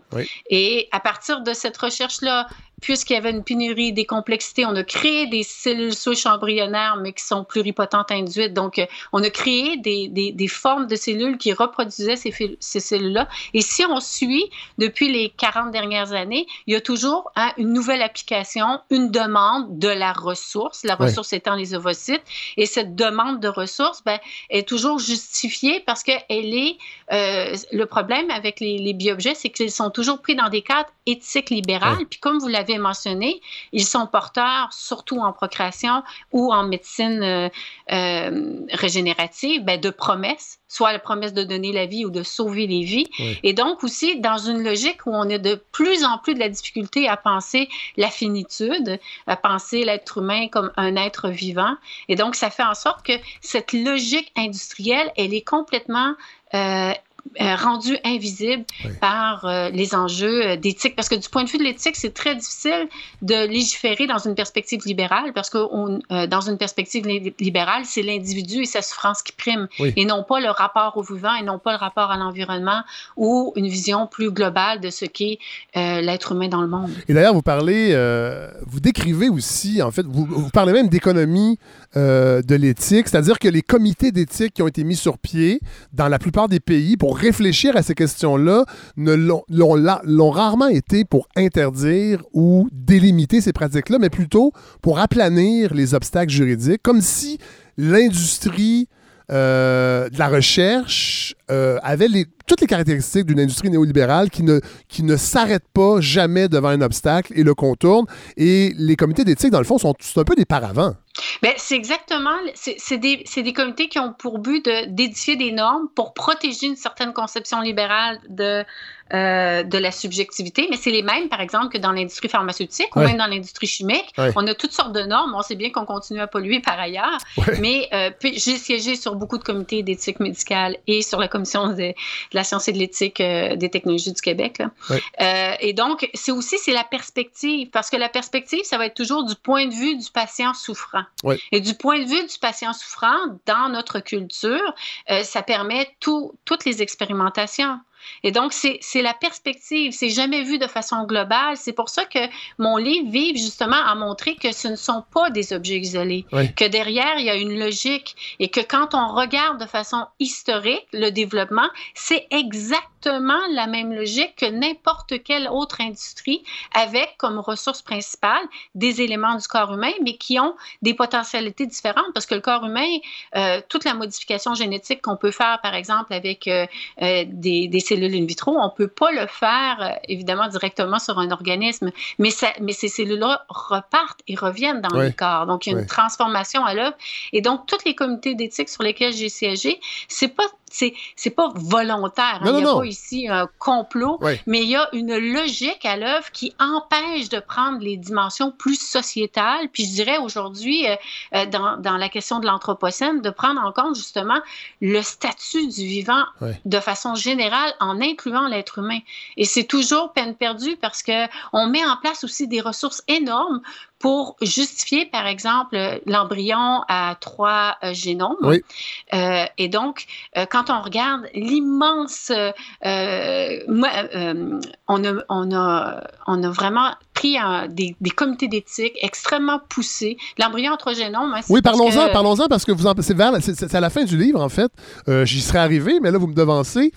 Et à partir de cette recherche-là, puisqu'il y avait une pénurie des complexités, on a créé des cellules souches embryonnaires, mais qui sont pluripotentes induites. Donc, euh, on a créé des, des, formes de cellules qui reproduisaient ces, ces cellules-là. Et si on suit depuis les 40 dernières années, il y a toujours hein, une nouvelle application, une demande de la ressource, la ressource étant les ovocytes. Et cette demande de ressources ben, est toujours justifiée parce qu'elle est... Euh, le problème avec les, les bioobjets, c'est qu'ils sont toujours pris dans des cadres éthiques libérales. Puis comme vous l'avez mentionné, ils sont porteurs, surtout en procréation ou en médecine euh, euh, régénérative, ben, de promesses, soit la promesse de donner la vie ou de sauver les vies. Et donc aussi dans une logique où on a de plus en plus de la difficulté à penser la finitude, à penser l'être humain comme un être vivant. Et donc ça fait en sorte que cette logique industrielle, elle est complètement euh, euh, rendu invisible par euh, les enjeux euh, d'éthique. Parce que du point de vue de l'éthique, c'est très difficile de légiférer dans une perspective libérale, parce que on, dans une perspective libérale, c'est l'individu et sa souffrance qui prime, et non pas le rapport au vivant, et non pas le rapport à l'environnement, ou une vision plus globale de ce qu'est l'être humain dans le monde. Et d'ailleurs, vous parlez, vous décrivez aussi, en fait, vous, vous parlez même d'économie de l'éthique, c'est-à-dire que les comités d'éthique qui ont été mis sur pied dans la plupart des pays pour réfléchir à ces questions-là l'ont rarement été pour interdire ou délimiter ces pratiques-là, mais plutôt pour aplanir les obstacles juridiques, comme si l'industrie euh, de la recherche euh, avait toutes les caractéristiques d'une industrie néolibérale qui ne, qui ne s'arrête pas jamais devant un obstacle et le contourne. Et les comités d'éthique, dans le fond, sont un peu des paravents. Bien, c'est exactement, c'est des, des, comités qui ont pour but d'édifier des normes pour protéger une certaine conception libérale de, euh, de la subjectivité, mais c'est les mêmes, par exemple, que dans l'industrie pharmaceutique ou même dans l'industrie chimique. On a toutes sortes de normes. On sait bien qu'on continue à polluer par ailleurs, mais euh, j'ai siégé sur beaucoup de comités d'éthique médicale et sur la commission de, la science et de l'éthique euh, des technologies du Québec. et donc, c'est aussi c'est la perspective, parce que la perspective, ça va être toujours du point de vue du patient souffrant. Et du point de vue du patient souffrant, dans notre culture, ça permet toutes les expérimentations. Et donc, c'est la perspective. C'est jamais vu de façon globale. C'est pour ça que mon livre vive justement à montrer que ce ne sont pas des objets isolés, que derrière, il y a une logique et que quand on regarde de façon historique le développement, c'est exactement la même logique que n'importe quelle autre industrie avec comme ressource principale des éléments du corps humain, mais qui ont des potentialités différentes parce que le corps humain, euh, toute la modification génétique qu'on peut faire, par exemple, avec euh, euh, des, des cellules in vitro. On ne peut pas le faire, euh, évidemment, directement sur un organisme, mais, ça, mais ces cellules-là repartent et reviennent dans le corps. Donc, il y a une transformation à l'œuvre. Et donc, toutes les comités d'éthique sur lesquels j'ai siégé, c'est pas c'est pas volontaire. Hein. il n'y a pas ici un complot, mais il y a une logique à l'œuvre qui empêche de prendre les dimensions plus sociétales. Puis je dirais aujourd'hui, euh, euh, dans, dans, la question de l'anthropocène, de prendre en compte justement le statut du vivant de façon générale en incluant l'être humain. Et c'est toujours peine perdue parce que on met en place aussi des ressources énormes pour justifier, par exemple, l'embryon à trois euh, génomes. Oui. Euh, et donc, euh, quand on regarde l'immense... on, a, on, a, on a vraiment pris des, des, comités d'éthique extrêmement poussés. L'embryon génomes... Hein, oui, parlons-en, parlons-en, parce que vous en, c'est, c'est, à la fin du livre, en fait. j'y serais arrivé, mais là, vous me devancez.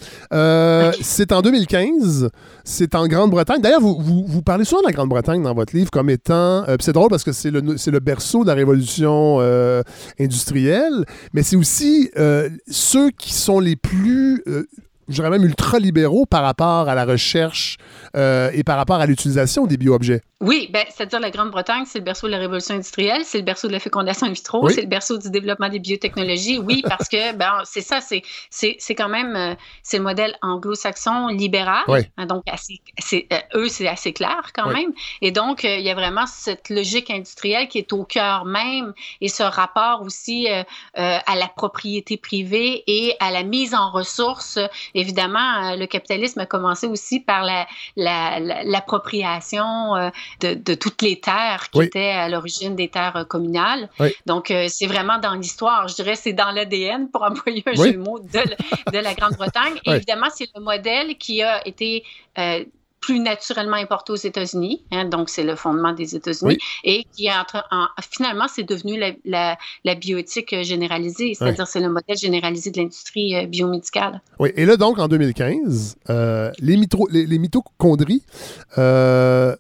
C'est en 2015. C'est en Grande-Bretagne. D'ailleurs, vous, vous, vous, parlez souvent de la Grande-Bretagne dans votre livre comme étant c'est drôle parce que c'est le, le, berceau de la révolution euh, industrielle, mais c'est aussi euh, ceux qui sont les plus euh, je dirais même ultra-libéraux par rapport à la recherche euh, et par rapport à l'utilisation des bio-objets? Oui, ben, c'est-à-dire la Grande-Bretagne, c'est le berceau de la révolution industrielle, c'est le berceau de la fécondation in vitro, c'est le berceau du développement des biotechnologies. Oui, *laughs* parce que ben, c'est ça, c'est, c'est, quand même euh, c'est le modèle anglo-saxon libéral. Hein, donc, c'est, euh, eux, c'est assez clair quand même. Et donc, il y a vraiment cette logique industrielle qui est au cœur même et ce rapport aussi à la propriété privée et à la mise en ressources évidemment, le capitalisme a commencé aussi par l'appropriation la, euh, de, toutes les terres qui étaient à l'origine des terres euh, communales. Donc, c'est vraiment dans l'histoire. Je dirais c'est dans l'ADN, pour employer un jeu de mots, de, la Grande-Bretagne. *laughs* Évidemment, c'est le modèle qui a été plus naturellement importé aux États-Unis, hein, donc c'est le fondement des États-Unis, et qui entre, en, finalement c'est devenu la, la, bioéthique généralisée, c'est-à-dire c'est le modèle généralisé de l'industrie euh, biomédicale. Oui, et là donc en 2015, euh, les, les, mitochondries euh,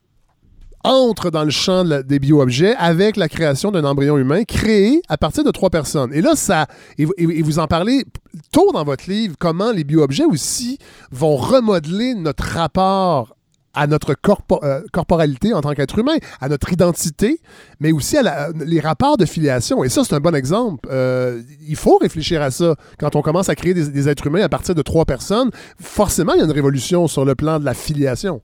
entrent dans le champ des bio-objets avec la création d'un embryon humain créé à partir de trois personnes. Et là, ça, et, vous en parlez tôt dans votre livre, comment les bio-objets aussi vont remodeler notre rapport à notre euh, corporalité en tant qu'être humain, à notre identité, mais aussi à les rapports de filiation. Et ça, c'est un bon exemple. Euh, il faut réfléchir à ça. Quand on commence à créer des, êtres humains à partir de trois personnes, forcément, il y a une révolution sur le plan de la filiation.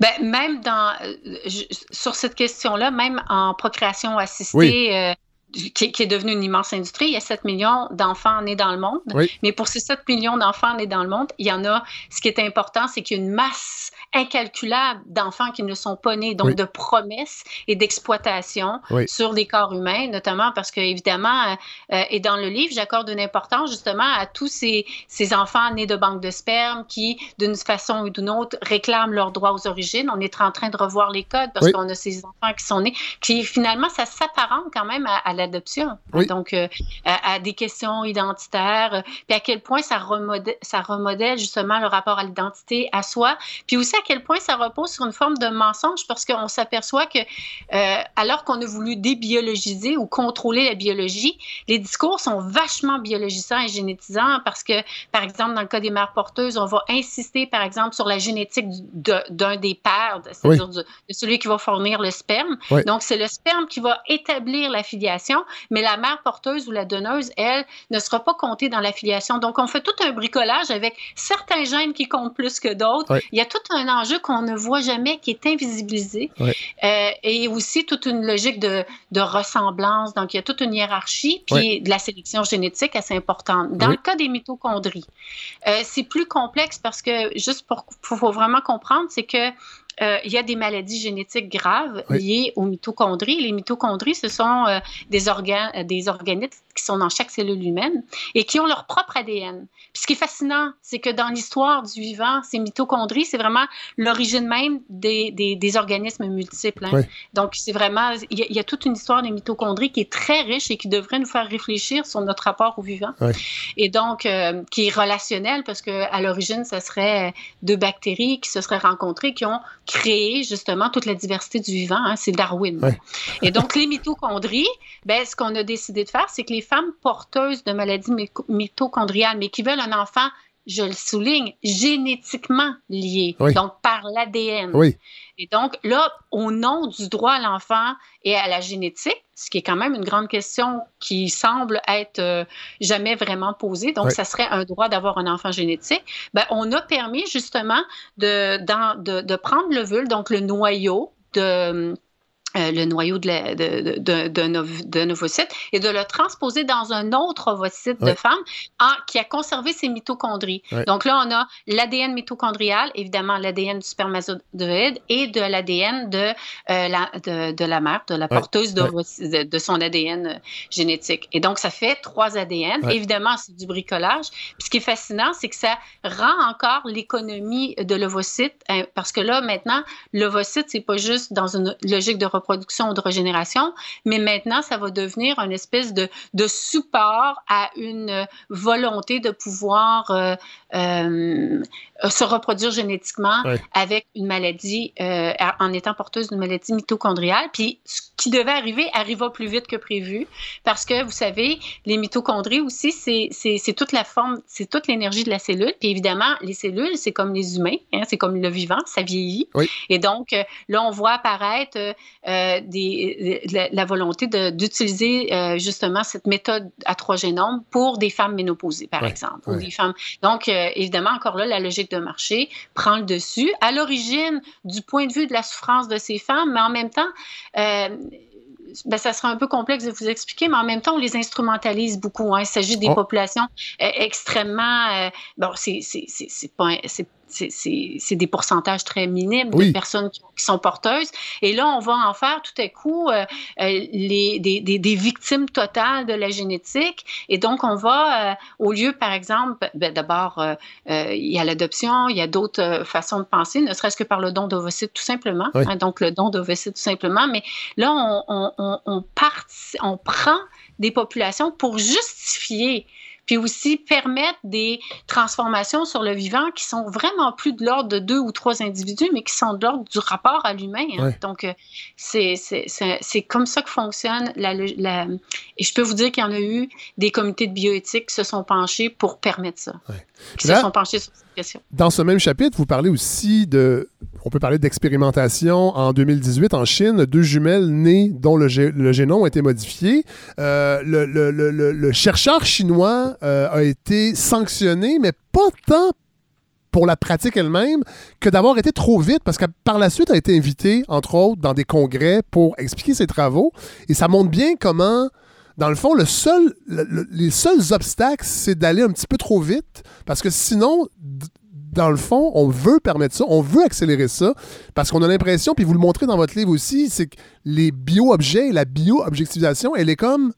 Ben, même dans, euh, sur cette question-là, même en procréation assistée, qui, est devenue une immense industrie. Il y a 7 millions d'enfants nés dans le monde. Mais pour ces 7 millions d'enfants nés dans le monde, il y en a, ce qui est important, c'est qu'il y a une masse incalculable d'enfants qui ne sont pas nés, donc de promesses et d'exploitation sur des corps humains, notamment parce que, évidemment, euh, euh, et dans le livre, j'accorde une importance justement à tous ces, ces enfants nés de banques de sperme qui, d'une façon ou d'une autre, réclament leurs droits aux origines. On est en train de revoir les codes parce qu'on a ces enfants qui sont nés, qui finalement, ça s'apparente quand même à, l'adoption. Donc, euh, à, des questions identitaires, puis à quel point ça remodèle, ça remodèle justement le rapport à l'identité, à soi, puis aussi à quel point ça repose sur une forme de mensonge parce qu'on s'aperçoit que, euh, alors qu'on a voulu débiologiser ou contrôler la biologie, les discours sont vachement biologisants et génétisants parce que, par exemple, dans le cas des mères porteuses, on va insister, par exemple, sur la génétique d'un des pères, c'est-à-dire de, celui qui va fournir le sperme. Donc, c'est le sperme qui va établir la filiation, mais la mère porteuse ou la donneuse, elle, ne sera pas comptée dans la filiation. Donc, on fait tout un bricolage avec certains gènes qui comptent plus que d'autres. Il y a tout un enjeu qu'on ne voit jamais, qui est invisibilisé, euh, et aussi toute une logique de, de, ressemblance. Donc, il y a toute une hiérarchie, puis de la sélection génétique assez importante. Dans le cas des mitochondries, euh, c'est plus complexe parce que, juste pour, pour vraiment comprendre, c'est que euh, il y a des maladies génétiques graves liées aux mitochondries. Les mitochondries, ce sont euh, des, organes, des organismes qui sont dans chaque cellule humaine et qui ont leur propre ADN. Puis ce qui est fascinant, c'est que dans l'histoire du vivant, ces mitochondries, c'est vraiment l'origine même des, des, des, organismes multiples. Hein. Donc, c'est vraiment, il y, a toute une histoire des mitochondries qui est très riche et qui devrait nous faire réfléchir sur notre rapport au vivant. Et donc, qui est relationnel parce qu'à l'origine, ce serait deux bactéries qui se seraient rencontrées, qui ont créer justement toute la diversité du vivant. Hein, c'est Darwin. Et donc, les mitochondries, ben, ce qu'on a décidé de faire, c'est que les femmes porteuses de maladies mitochondriales, mais qui veulent un enfant je le souligne, génétiquement lié, donc par l'ADN. Oui. Et donc, là, au nom du droit à l'enfant et à la génétique, ce qui est quand même une grande question qui semble être euh, jamais vraiment posée, donc ça serait un droit d'avoir un enfant génétique, ben, on a permis justement de, de, de prendre le vulve, donc le noyau de le noyau d'un de, de, de, ovocyte et de le transposer dans un autre ovocyte de femme qui a conservé ses mitochondries. Donc là, on a l'ADN mitochondrial, évidemment l'ADN du spermatozoïde et de l'ADN de, euh, la, de, la mère, de la porteuse de, son ADN euh, génétique. Et donc, ça fait trois ADN. Évidemment, c'est du bricolage. Puis ce qui est fascinant, c'est que ça rend encore l'économie de l'ovocyte, hein, parce que là, maintenant, l'ovocyte, c'est pas juste dans une logique de reproduction production ou de régénération, mais maintenant, ça va devenir une espèce de, support à une volonté de pouvoir euh, euh, se reproduire génétiquement avec une maladie, euh, en étant porteuse d'une maladie mitochondriale. Puis ce qui devait arriver arriva plus vite que prévu parce que, vous savez, les mitochondries aussi, c'est toute la forme, c'est toute l'énergie de la cellule. Puis évidemment, les cellules, c'est comme les humains, hein, c'est comme le vivant, ça vieillit. Et donc, là, on voit apparaître euh, des, la, volonté d'utiliser euh, justement cette méthode à trois génomes pour des femmes ménopausées, par exemple. Ou des femmes. Donc, euh, évidemment, encore là, la logique de marché prend le dessus. À l'origine, du point de vue de la souffrance de ces femmes, mais en même temps, ben, ça sera un peu complexe de vous expliquer, mais en même temps, on les instrumentalise beaucoup. Hein. Il s'agit des oh. populations extrêmement. bon, c'est pas, c'est des pourcentages très minimes de personnes qui, sont porteuses. Et là, on va en faire tout à coup euh, euh, les, des, des, victimes totales de la génétique. Et donc, on va, euh, au lieu, par exemple, ben, d'abord, il y a l'adoption, il y a d'autres façons de penser, ne serait-ce que par le don d'ovocytes, tout simplement. Hein, donc, le don d'ovocytes, tout simplement. Mais là, on, on, on, on prend des populations pour justifier puis aussi permettre des transformations sur le vivant qui sont vraiment plus de l'ordre de deux ou trois individus, mais qui sont de l'ordre du rapport à l'humain. Hein. Donc, euh, c'est comme ça que fonctionne la, la, Et je peux vous dire qu'il y en a eu des comités de bioéthique qui se sont penchés pour permettre ça. Qui se sont penchés sur cette question. Dans ce même chapitre, vous parlez aussi de on peut parler d'expérimentation en 2018 en Chine, deux jumelles nées dont le, génome a été modifié. Euh, le, chercheur chinois euh, a été sanctionné, mais pas tant pour la pratique elle-même que d'avoir été trop vite, parce que par la suite a été invité, entre autres, dans des congrès pour expliquer ses travaux. Et ça montre bien comment dans le fond, les seuls obstacles, c'est d'aller un petit peu trop vite, parce que sinon, dans le fond, on veut permettre ça, on veut accélérer ça, parce qu'on a l'impression, puis vous le montrez dans votre livre aussi, c'est que les bio-objets, la bio-objectivisation, elle est comme.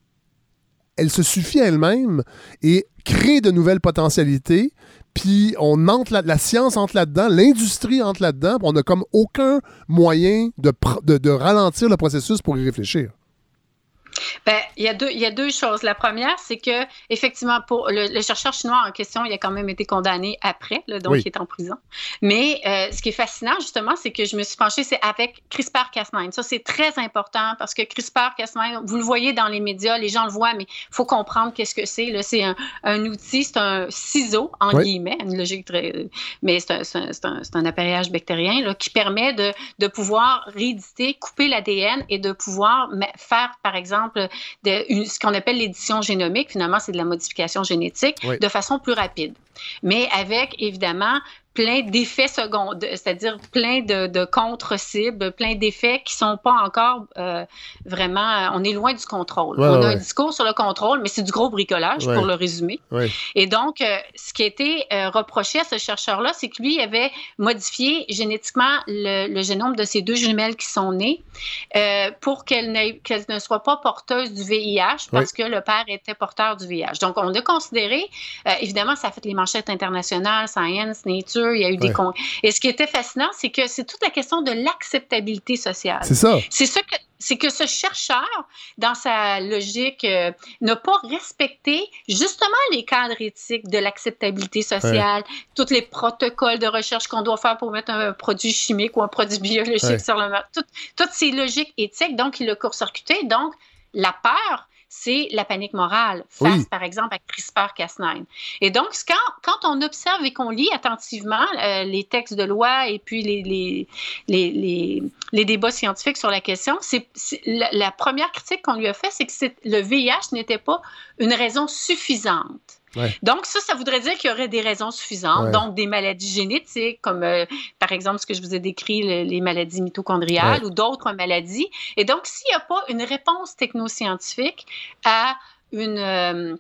Elle se suffit à elle-même et crée de nouvelles potentialités. Puis on entre la, science entre là-dedans, l'industrie entre là-dedans, on n'a comme aucun moyen de, de ralentir le processus pour y réfléchir. Ben, il y, a deux, il y a deux choses. La première, c'est que, effectivement, pour le, chercheur chinois en question, il a quand même été condamné après, donc il est en prison. Mais euh, ce qui est fascinant, justement, c'est que je me suis penchée, c'est avec CRISPR-Cas9. Ça, c'est très important parce que CRISPR-Cas9, vous le voyez dans les médias, les gens le voient, mais il faut comprendre qu'est-ce que c'est. C'est un, un, outil, c'est un ciseau, en guillemets, une logique très. Mais c'est un, un, un, appareillage bactérien là, qui permet de, de pouvoir rééditer, couper l'ADN et de pouvoir faire, par exemple, de, ce qu'on appelle l'édition génomique. Finalement, c'est de la modification génétique de façon plus rapide. Mais avec, évidemment, plein d'effets secondaires, c'est-à-dire plein de, contre-cibles, plein d'effets qui sont pas encore euh, vraiment. Euh, on est loin du contrôle. on a un discours sur le contrôle, mais c'est du gros bricolage pour le résumer. Et donc, euh, ce qui a été reproché à ce chercheur-là, c'est que lui avait modifié génétiquement le, génome de ces deux jumelles qui sont nées pour qu'elles ne soient pas porteuses du VIH parce que le père était porteur du VIH. Donc, on a considéré, évidemment, ça a fait les manchettes internationales, Science, Nature il y a eu des Et ce qui était fascinant, c'est que c'est toute la question de l'acceptabilité sociale. C'est ça. C'est ça que c'est que ce chercheur, dans sa logique, euh, n'a pas respecté justement les cadres éthiques de l'acceptabilité sociale, tous les protocoles de recherche qu'on doit faire pour mettre un produit chimique ou un produit biologique sur le marché, toutes ces logiques éthiques. Donc, il l'a court-circuité. Donc, la peur, c'est la panique morale face, par exemple, à CRISPR-Cas9. Et donc, quand, quand, on observe et qu'on lit attentivement euh, les textes de loi et puis les, les, les, les, débats scientifiques sur la question, c'est la, première critique qu'on lui a faite, c'est que le VIH n'était pas une raison suffisante Donc, ça, ça voudrait dire qu'il y aurait des raisons suffisantes, donc des maladies génétiques, comme euh, par exemple ce que je vous ai décrit, les maladies mitochondriales ou d'autres maladies. Et donc, s'il n'y a pas une réponse technoscientifique à une... Euh,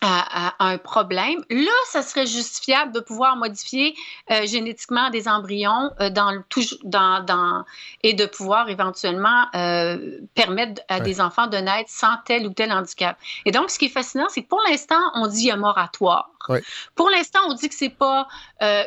à, un problème, là, ça serait justifiable de pouvoir modifier euh, génétiquement des embryons euh, dans le, dans, dans, et de pouvoir éventuellement euh, permettre à des enfants de naître sans tel ou tel handicap. Et donc, ce qui est fascinant, c'est que pour l'instant, on dit un moratoire. Pour l'instant, on dit que c'est pas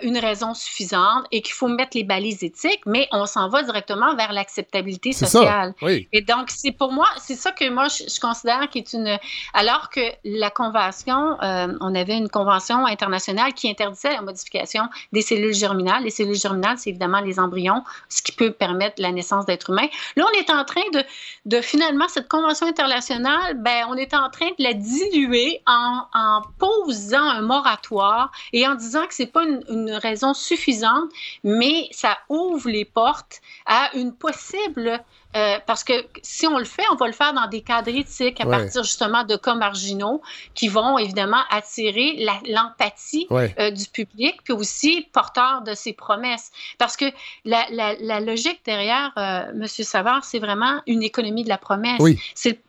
une raison suffisante et qu'il faut mettre les balises éthiques, mais on s'en va directement vers l'acceptabilité sociale. Et donc, c'est pour moi, c'est ça que moi, je, je considère qui est une... Alors que la convention euh, on avait une convention internationale qui interdisait la modification des cellules germinales. Les cellules germinales, c'est évidemment les embryons, ce qui peut permettre la naissance d'êtres humains. Là, on est en train de, de finalement, cette convention internationale, ben, on est en train de la diluer en, en posant un moratoire et en disant que c'est pas une, une raison suffisante, mais ça ouvre les portes à une possible euh, parce que si on le fait, on va le faire dans des cadres éthiques à partir justement de cas marginaux qui vont évidemment attirer l'empathie euh, du public, puis aussi porteur de ses promesses. Parce que la, la, logique derrière euh, M. Savard, c'est vraiment une économie de la promesse. Oui,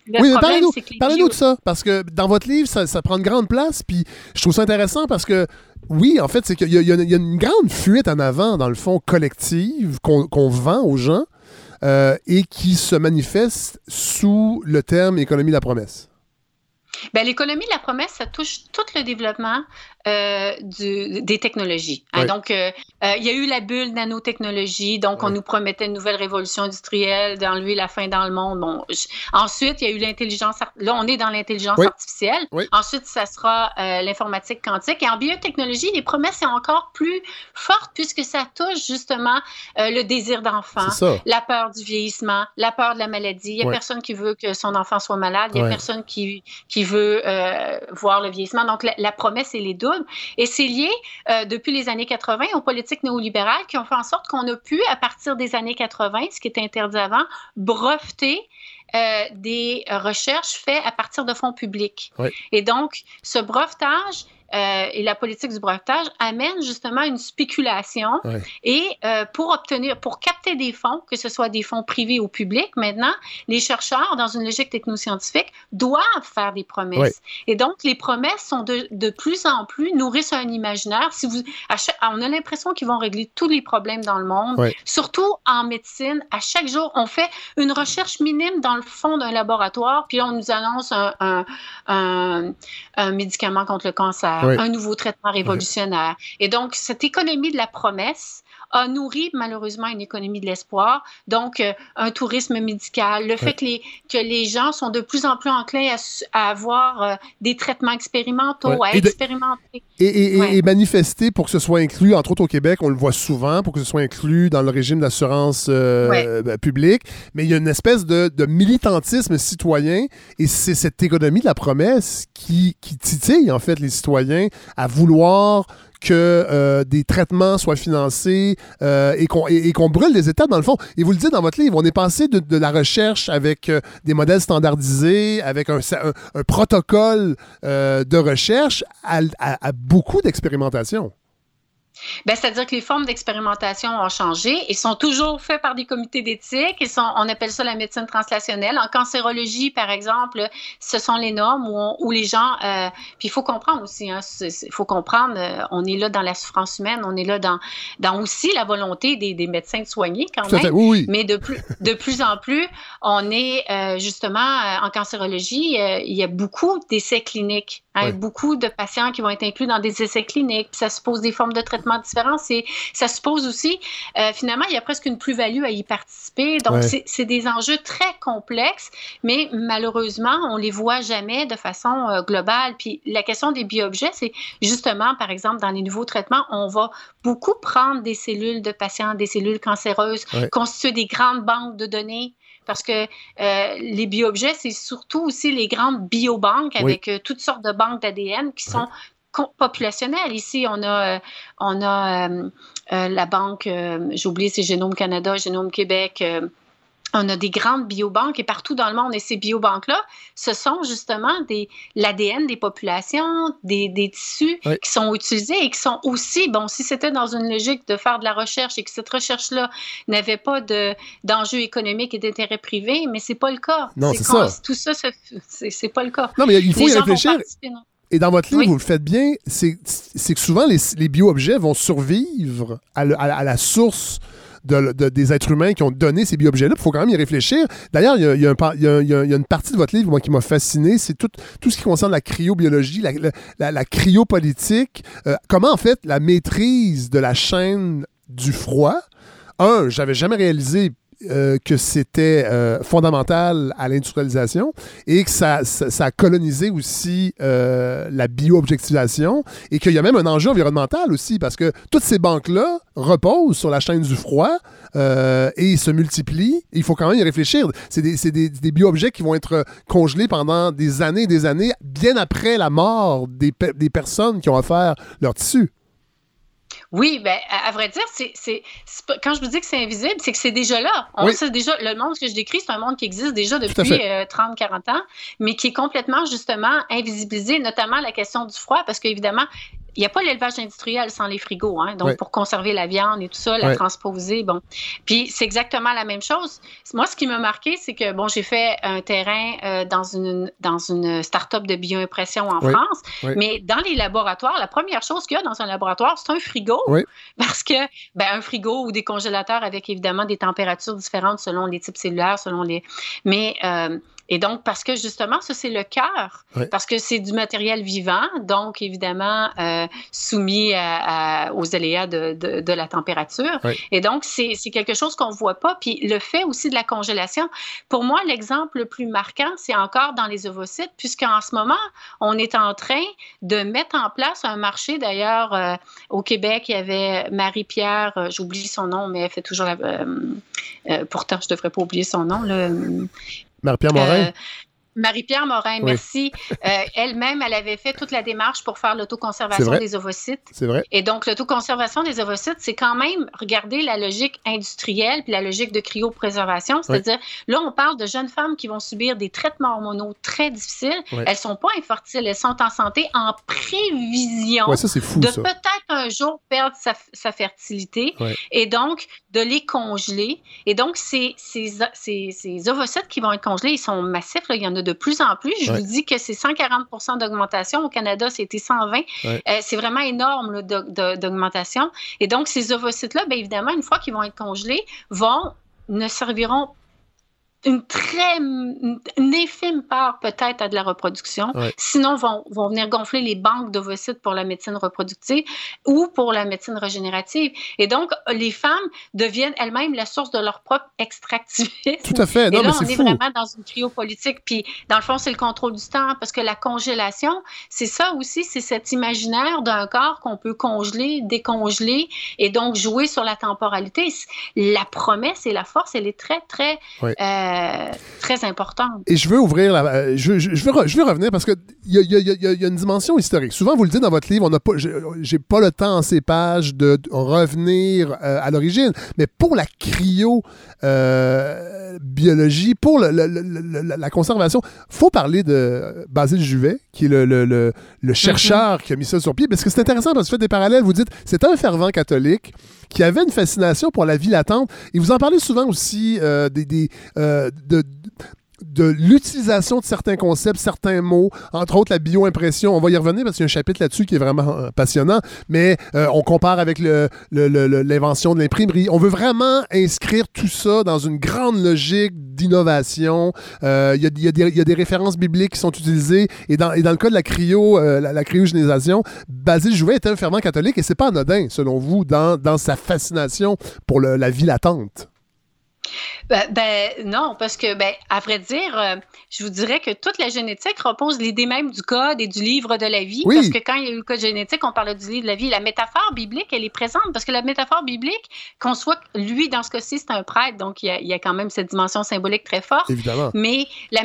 oui parlez-nous parlez de ça, parce que dans votre livre, ça, ça prend une grande place, puis je trouve ça intéressant parce que oui, en fait, c'est qu'il y, y, a une grande fuite en avant, dans le fond, collective, qu'on vend aux gens. Euh, et qui se manifeste sous le terme économie de la promesse. Bien, l'économie de la promesse, ça touche tout le développement euh, du, des technologies. Hein. Donc, euh, euh, il y a eu la bulle nanotechnologie, donc on nous promettait une nouvelle révolution industrielle, d'enlever la faim dans le monde. Bon, ensuite, il y a eu l'intelligence. Là, on est dans l'intelligence artificielle. Ensuite, ça sera l'informatique quantique. Et en biotechnologie, les promesses sont encore plus fortes puisque ça touche justement le désir d'enfant, la peur du vieillissement, la peur de la maladie. Il n'y a personne qui veut que son enfant soit malade. Il n'y a personne qui, qui veut voir le vieillissement. Donc, la, la promesse, c'est les Et c'est lié euh, depuis les années 80 aux politiques néolibérales qui ont fait en sorte qu'on a pu, à partir des années 80, ce qui était interdit avant, breveter euh, des recherches faites à partir de fonds publics. Et donc, ce brevetage euh, et la politique du brevetage amène justement une spéculation. Et euh, pour obtenir, pour capter des fonds, que ce soit des fonds privés ou publics, maintenant, les chercheurs, dans une logique technoscientifique, doivent faire des promesses. Et donc, les promesses sont de, de, plus en plus nourrissent un imaginaire. Si vous, on a l'impression qu'ils vont régler tous les problèmes dans le monde, surtout en médecine. À chaque jour, on fait une recherche minime dans le fond d'un laboratoire, puis on nous annonce un, un, un, un médicament contre le cancer un nouveau traitement révolutionnaire. Et donc, cette économie de la promesse a nourri malheureusement une économie de l'espoir. Donc, euh, un tourisme médical, le fait que, les, que les gens sont de plus en plus enclins à, avoir euh, des traitements expérimentaux, à expérimenter. Et, manifester pour que ce soit inclus, entre autres au Québec, on le voit souvent, pour que ce soit inclus dans le régime d'assurance euh, ben, publique. Mais il y a une espèce de, de militantisme citoyen et c'est cette économie de la promesse qui, qui titille en fait les citoyens à vouloir que euh, des traitements soient financés euh, et qu'on brûle des étapes dans le fond. Et vous le dites dans votre livre, on est passé de, la recherche avec euh, des modèles standardisés, avec un, protocole de recherche à beaucoup d'expérimentation. Ben, C'est-à-dire que les formes d'expérimentation ont changé et sont toujours faites par des comités d'éthique. On appelle ça la médecine translationnelle. En cancérologie, par exemple, ce sont les normes où, où les gens... Euh, puis il faut comprendre aussi, hein, il faut comprendre, euh, on est là dans la souffrance humaine, on est là dans, dans aussi la volonté des, des médecins de soigner quand même. oui, Mais de plus, de plus en plus, on est euh, justement en cancérologie, il y a beaucoup d'essais cliniques. Hein, Beaucoup de patients qui vont être inclus dans des essais cliniques. Puis ça suppose des formes de traitement différentes. Et ça suppose aussi, euh, finalement, il y a presque une plus-value à y participer. Donc, c'est des enjeux très complexes, mais malheureusement, on les voit jamais de façon euh, globale. Puis la question des bioobjets, c'est justement, par exemple, dans les nouveaux traitements, on va beaucoup prendre des cellules de patients, des cellules cancéreuses, constituer des grandes banques de données parce que euh, les bioobjets, c'est surtout aussi les grandes biobanques avec euh, toutes sortes de banques d'ADN qui sont populationnelles. Ici, on a, euh, on a la banque, j'ai oublié, c'est Génome Canada, Génome Québec. On a des grandes biobanques et partout dans le monde. Et ces biobanques-là, ce sont justement des l'ADN des populations, des, des tissus qui sont utilisés et qui sont aussi, bon, si c'était dans une logique de faire de la recherche et que cette recherche-là n'avait pas d'enjeux économiques et d'intérêts privés, mais c'est pas le cas. Non, c'est ça. Tout ça, c'est pas le cas. Non, mais il faut y réfléchir. Et dans votre livre, vous le faites bien, c'est que souvent les, les bio-objets vont survivre à, à la source des êtres humains qui ont donné ces bio-objets-là. Il faut quand même y réfléchir. D'ailleurs, il y, a, une partie de votre livre qui m'a fasciné, c'est tout, ce qui concerne la cryobiologie, la, la, la cryopolitique. Euh, comment, en fait, la maîtrise de la chaîne du froid, un, j'avais jamais réalisé euh, que c'était euh, fondamental à l'industrialisation et que ça, ça, a colonisé aussi euh, la bio-objectivation et qu'il y a même un enjeu environnemental aussi parce que toutes ces banques-là reposent sur la chaîne du froid et se multiplient. Il faut quand même y réfléchir. C'est des, des, des bio-objets qui vont être congelés pendant des années et des années, bien après la mort des, des personnes qui ont offert leur tissu. Oui, ben, à, vrai dire, c'est, quand je vous dis que c'est invisible, c'est que c'est déjà là. On sait déjà, le monde que je décris, c'est un monde qui existe déjà depuis 30-40 euh, ans, mais qui est complètement, justement, invisibilisé, notamment la question du froid, parce qu'évidemment, il n'y a pas l'élevage industriel sans les frigos, hein, donc pour conserver la viande et tout ça, la transposer, bon. Puis c'est exactement la même chose. Moi, ce qui m'a marqué, c'est que bon, j'ai fait un terrain euh, dans une dans une start-up de bioimpression en France, mais dans les laboratoires, la première chose qu'il y a dans un laboratoire, c'est un frigo, *laughs* parce que ben, un frigo ou des congélateurs avec évidemment des températures différentes selon les types cellulaires, selon les, mais euh, et donc, parce que justement, ça, c'est le cœur, parce que c'est du matériel vivant, donc évidemment euh, soumis aux aléas de, la température. Et donc, c'est quelque chose qu'on ne voit pas. Puis le fait aussi de la congélation, pour moi, l'exemple le plus marquant, c'est encore dans les ovocytes, puisqu'en ce moment, on est en train de mettre en place un marché. D'ailleurs, euh, au Québec, il y avait Marie-Pierre, euh, j'oublie son nom, mais elle fait toujours la. pourtant, je ne devrais pas oublier son nom. Le, Marie-Pierre Morin? Marie-Pierre Morin, merci. Euh, elle-même, elle avait fait toute la démarche pour faire l'autoconservation des ovocytes. C'est vrai. Et donc, l'autoconservation des ovocytes, c'est quand même regarder la logique industrielle puis la logique de cryopréservation. C'est-à-dire, là, on parle de jeunes femmes qui vont subir des traitements hormonaux très difficiles. Elles Elles sont pas infertiles, elles sont en santé en prévision de peut-être un jour perdre sa, fertilité. Et donc, de les congeler. Et donc, ces, ces, ces, ovocytes qui vont être congelés, ils sont massifs. Il y en a de plus en plus. Je vous dis que c'est 140% d'augmentation. Au Canada, c'était 120. Euh, c'est vraiment énorme d'augmentation. Et donc, ces ovocytes-là, bien évidemment, une fois qu'ils vont être congelés, vont ne serviront une très une infime part peut-être à de la reproduction. Sinon, vont, vont venir gonfler les banques d'ovocytes pour la médecine reproductive ou pour la médecine régénérative. Et donc, les femmes deviennent elles-mêmes la source de leur propre extractivisme. Tout à fait. Non, Et là, on est, vraiment dans une cryopolitique. Puis, dans le fond, c'est le contrôle du temps parce que la congélation, c'est ça aussi, c'est cet imaginaire d'un corps qu'on peut congeler, décongeler et donc jouer sur la temporalité. La promesse et la force, elle est très, très... Euh, très importante. Et je veux ouvrir la, euh, je, je, veux, je veux revenir parce qu'il y a, y, a, y a, une dimension historique. Souvent, vous le dites dans votre livre, on n'a pas, j'ai pas le temps en ces pages de, revenir euh, à l'origine, mais pour la cryo euh, biologie, pour le, la conservation, faut parler de Basile Juvet, qui est le, chercheur mm-hmm. qui a mis ça sur pied, parce que c'est intéressant parce que vous faites des parallèles. Vous dites, c'est un fervent catholique qui avait une fascination pour la vie latente. Et vous en parlez souvent aussi euh, des, des euh, de, de l'utilisation de certains concepts, certains mots, entre autres la bioimpression. On va y revenir parce qu'il y a un chapitre là-dessus qui est vraiment euh, passionnant, mais euh, on compare avec l'invention de l'imprimerie. On veut vraiment inscrire tout ça dans une grande logique d'innovation. Il y, a des références bibliques qui sont utilisées et dans, le cas de la cryo, euh, la, cryogénisation, Basile Jouvet était un fervent catholique et c'est pas anodin, selon vous, dans sa fascination pour la vie latente. Ben, ben, non, parce que, ben, à vrai dire, euh, je vous dirais que toute la génétique repose l'idée même du code et du livre de la vie. Parce que quand il y a eu le code génétique, on parlait du livre de la vie. La métaphore biblique, elle est présente parce que la métaphore biblique, qu'on soit, lui, dans ce cas-ci, c'est un prêtre, donc il y, a, quand même cette dimension symbolique très forte. Évidemment. Mais la,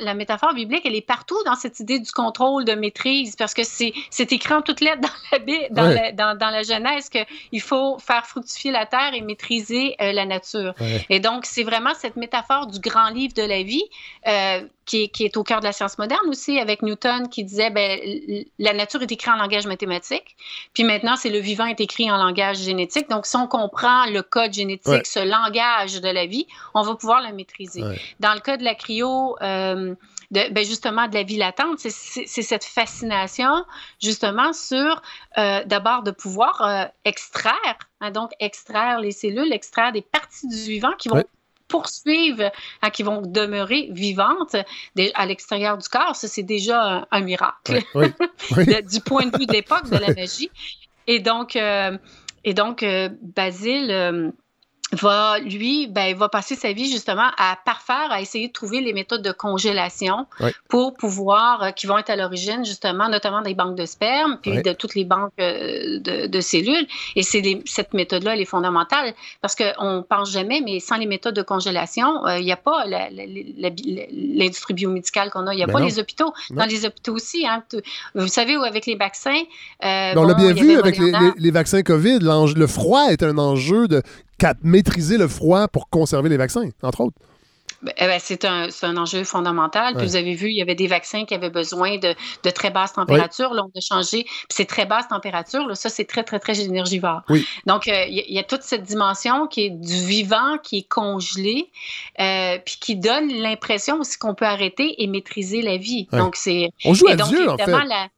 la métaphore biblique, elle est partout dans cette idée du contrôle, de maîtrise, parce que c'est écrit en toutes lettres dans la, dans, la, dans, dans la Genèse qu'il faut faire fructifier la terre et maîtriser euh, la nature. Et donc, c'est vraiment cette métaphore du grand livre de la vie euh, qui, est, au cœur de la science moderne aussi, avec Newton qui disait ben, la nature est écrite en langage mathématique, puis maintenant, c'est le vivant est écrit en langage génétique. Donc, si on comprend le code génétique, ce langage de la vie, on va pouvoir le maîtriser. Dans le cas de la cryo, euh, ben, justement de la vie latente, c'est cette fascination justement sur euh, d'abord de pouvoir euh, extraire, hein, donc extraire les cellules, extraire des parties du vivant qui vont poursuivre, hein, qui vont demeurer vivantes à l'extérieur du corps. Ça, c'est déjà un, miracle *laughs* du point de vue de l'époque de la magie. Et donc, euh, et donc Basile va, lui, ben, va passer sa vie justement à parfaire, à essayer de trouver les méthodes de congélation pour pouvoir, euh, qui vont être à l'origine justement, notamment des banques de sperme, puis de toutes les banques euh, de, cellules. Et c'est cette méthode-là, elle est fondamentale parce qu'on ne pense jamais, mais sans les méthodes de congélation, euh, il n'y a pas l'industrie biomédicale qu'on a. Il n'y a ben pas les hôpitaux. Dans les hôpitaux aussi, hein, vous savez, avec les vaccins. Ben, on l'a bien vu avec les, les, vaccins COVID. Le froid est un enjeu de maîtriser le froid pour conserver les vaccins, entre autres. Ben, eh ben, c'est un, un, enjeu fondamental. Puis vous avez vu, il y avait des vaccins qui avaient besoin de, de très basses températures. Là, on a changé. Puis c'est très basse température. Là, ça, c'est très, très, très énergivore. Oui. Donc, euh, il y, a toute cette dimension qui est du vivant, qui est congelé, euh, puis qui donne l'impression aussi qu'on peut arrêter et maîtriser la vie. Donc, c'est. On joue à Dieu, en fait. La,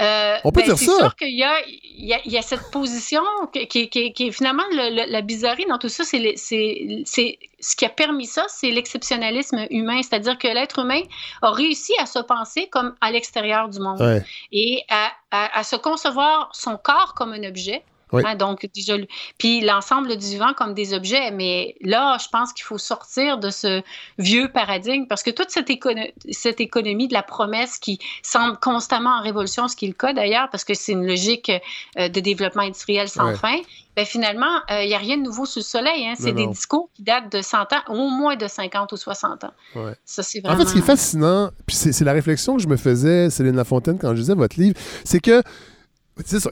euh, On peut ben, dire ça. C'est sûr qu'il y a, il y, a, cette position qui, qui, qui, est finalement la bizarrerie dans tout ça. C'est, ce qui a permis ça, c'est l'exceptionnalisme humain. C'est-à-dire que l'être humain a réussi à se penser comme à l'extérieur du monde et à, à, se concevoir son corps comme un objet Hein, donc, déjà, puis l'ensemble du vivant comme des objets. Mais là, je pense qu'il faut sortir de ce vieux paradigme parce que toute cette, cette économie de la promesse qui semble constamment en révolution, ce qui est le cas d'ailleurs, parce que c'est une logique euh, de développement industriel sans fin, ben finalement, il euh, n'y a rien de nouveau sous le soleil. Hein. C'est des discours qui datent de 100 ans, au moins de 50 ou 60 ans. Ça, c'est vraiment... En fait, ce qui est fascinant, puis c'est la réflexion que je me faisais, Céline Lafontaine, quand je lisais votre livre, c'est que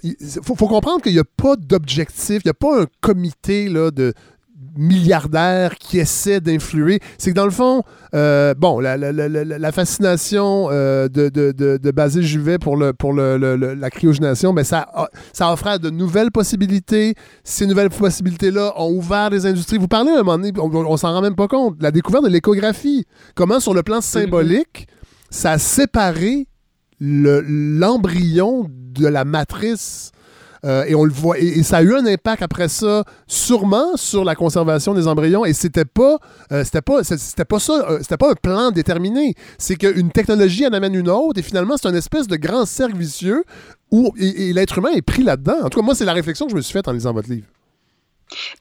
il faut, comprendre qu'il n'y a pas d'objectif, il n'y a pas un comité là, de milliardaires qui essaie d'influer. C'est que dans le fond, euh, bon, la, fascination euh, de, de, de, Basile Juvet pour, le, pour le, la cryogénation, mais ben, ça, ça offrait de nouvelles possibilités. Ces nouvelles possibilités-là ont ouvert des industries. Vous parlez à un moment donné, on, on s'en rend même pas compte, la découverte de l'échographie. Comment, sur le plan symbolique, ça a séparé l'embryon de la matrice. Euh, et on le voit, et, ça a eu un impact après ça, sûrement sur la conservation des embryons. Et c'était pas, euh, c'était pas, c'était pas ça, euh, c'était pas un plan déterminé. C'est qu'une technologie en amène une autre, et finalement c'est une espèce de grand cercle vicieux où et l'être humain est pris là-dedans. En tout cas, moi c'est la réflexion que je me suis faite en lisant votre livre.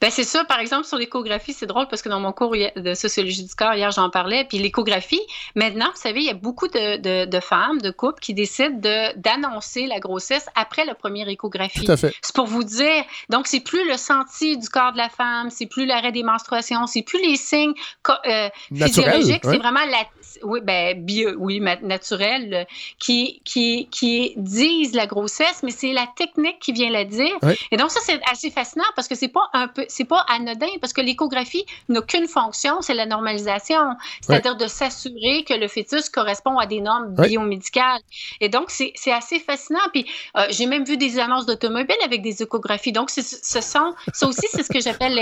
Ben c'est ça, par exemple, sur l'échographie, c'est drôle parce que dans mon cours de sociologie du corps, hier, j'en parlais. Puis l'échographie, maintenant, vous savez, il y a beaucoup de, de, femmes, de couples qui décident d'annoncer la grossesse après la première échographie. Tout à fait. C'est pour vous dire, donc, c'est plus le senti du corps de la femme, c'est plus l'arrêt des menstruations, c'est plus les signes euh, physiologiques, c'est vraiment la oui, ben, bio, oui, naturel, qui, qui, qui disent la grossesse, mais c'est la technique qui vient la dire. Et donc, ça, c'est assez fascinant parce que c'est pas un peu, c'est pas anodin parce que l'échographie n'a qu'une fonction, c'est la normalisation. C'est-à-dire de s'assurer que le fœtus correspond à des normes biomédicales. Et donc, c'est assez fascinant. Puis, euh, j'ai même vu des annonces d'automobiles avec des échographies. Donc, ce sont, ça aussi, c'est ce que j'appelle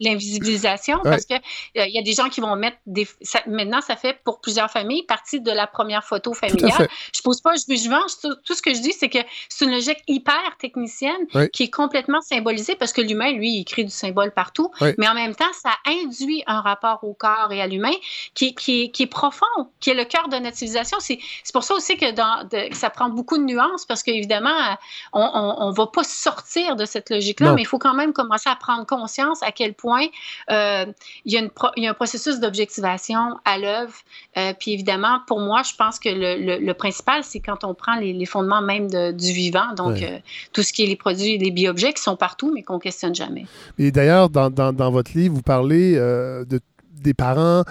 l'invisibilisation parce que euh, il y a des gens qui vont mettre des, maintenant, ça fait pour plusieurs familles, partie de la première photo familiale. Je pose pas, je, je venge. Tout ce que je dis, c'est que c'est une logique hyper technicienne qui est complètement symbolisée parce que l'humain, lui, il crée du symbole partout. Mais en même temps, ça induit un rapport au corps et à l'humain qui, qui, qui, est profond, qui est le cœur de notre civilisation. C'est pour ça aussi que, dans, ça prend beaucoup de nuances parce qu'évidemment, on ne va pas sortir de cette logique-là, mais il faut quand même commencer à prendre conscience à quel point euh, il, y a une il y a un processus d'objectivation à l'œuvre euh, puis évidemment, pour moi, je pense que le, principal, c'est quand on prend les, fondements même du vivant, donc euh, tout ce qui est les produits, les bio-objets qui sont partout, mais qu'on ne questionne jamais. Et d'ailleurs, dans, votre livre, vous parlez euh, de des parents,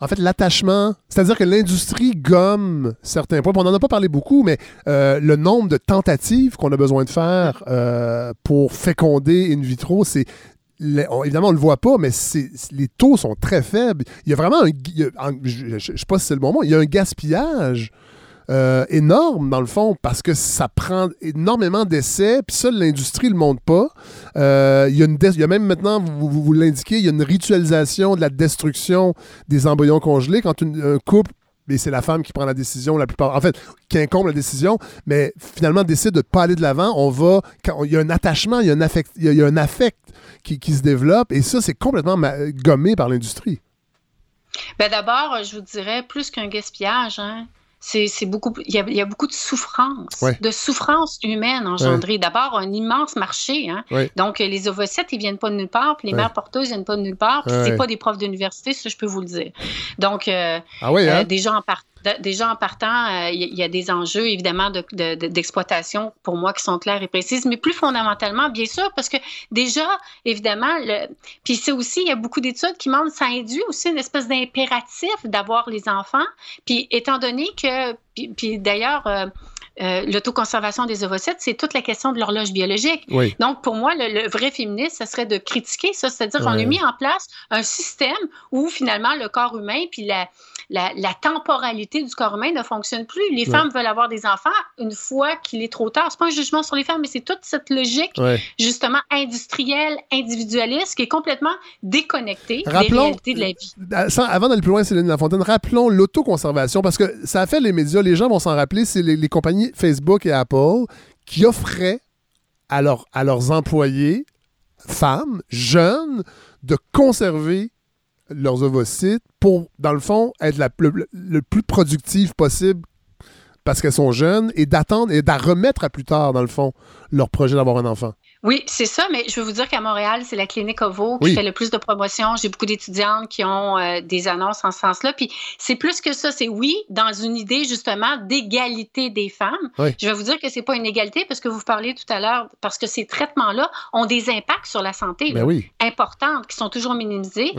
en fait, l'attachement, c'est-à-dire que l'industrie gomme certains points. On n'en a pas parlé beaucoup, mais le nombre de tentatives qu'on a besoin de faire pour féconder in vitro, c'est évidemment, on ne le voit pas, mais les taux sont très faibles. Il y a vraiment un. je ne sais pas si c'est le moment, il y a un gaspillage. Euh, énorme, dans le fond, parce que ça prend énormément d'essais, puis ça, l'industrie ne le montre pas. Euh, il, y une y a même maintenant, vous, vous, l'indiquez, il y a une ritualisation de la destruction des embryons congelés. Quand un couple et c'est la femme qui prend la décision la plupart. En fait, qui incombe la décision, mais finalement décide de ne pas aller de l'avant. On va. Quand, il y a un attachement, il y a un affect, il y a, un affect qui, qui, se développe, et ça, c'est complètement gommé par l'industrie. Ben d'abord, je vous dirais plus qu'un gaspillage. Hein c'est beaucoup il y, a, beaucoup de souffrance de souffrance humaine engendrée. D'abord un immense marché hein? donc les ovocytes ils viennent pas de nulle part puis les mères porteuses viennent pas de nulle part puis c'est pas des profs d'université ça je peux vous le dire. Donc euh, ah euh, hein? en partant déjà en partant, il euh, y, a des enjeux évidemment d'exploitation pour moi qui sont clairs et précises, mais plus fondamentalement, bien sûr, parce que déjà, évidemment, le... puis c'est aussi, il y a beaucoup d'études qui montrent, ça induit aussi une espèce d'impératif d'avoir les enfants. Puis étant donné que, puis, d'ailleurs, euh, euh, l'autoconservation des ovocytes, c'est toute la question de l'horloge biologique. Donc, pour moi, le, vrai féministe, ce serait de critiquer ça, c'est-à-dire qu'on a mis en place un système où finalement le corps humain puis la, la, temporalité du corps humain ne fonctionne plus. Les femmes veulent avoir des enfants une fois qu'il est trop tard. C'est pas un jugement sur les femmes, mais c'est toute cette logique justement industrielle, individualiste qui est complètement déconnectée des réalités de la vie. Euh, avant d'aller plus loin, Céline Lafontaine, rappelons l'autoconservation parce que ça a fait les médias, les gens vont s'en rappeler, c'est les, compagnies Facebook et Apple qui offraient à, à leurs employés, femmes, jeunes, de conserver leurs ovocytes pour, dans le fond, être le, plus productive possible parce qu'elles sont jeunes et d'attendre et d'à remettre à plus tard, dans le fond, leur projet d'avoir un enfant. Oui, c'est ça, mais je veux vous dire qu'à Montréal, c'est la clinique OVO qui fait le plus de promotion. J'ai beaucoup d'étudiantes qui ont euh, des annonces en ce sens-là. Puis c'est plus que ça. C'est oui, dans une idée justement d'égalité des femmes. Je vais vous dire que c'est pas une égalité parce que vous parlez tout à l'heure, parce que ces traitements-là ont des impacts sur la santé ben oui. importantes qui sont toujours minimisés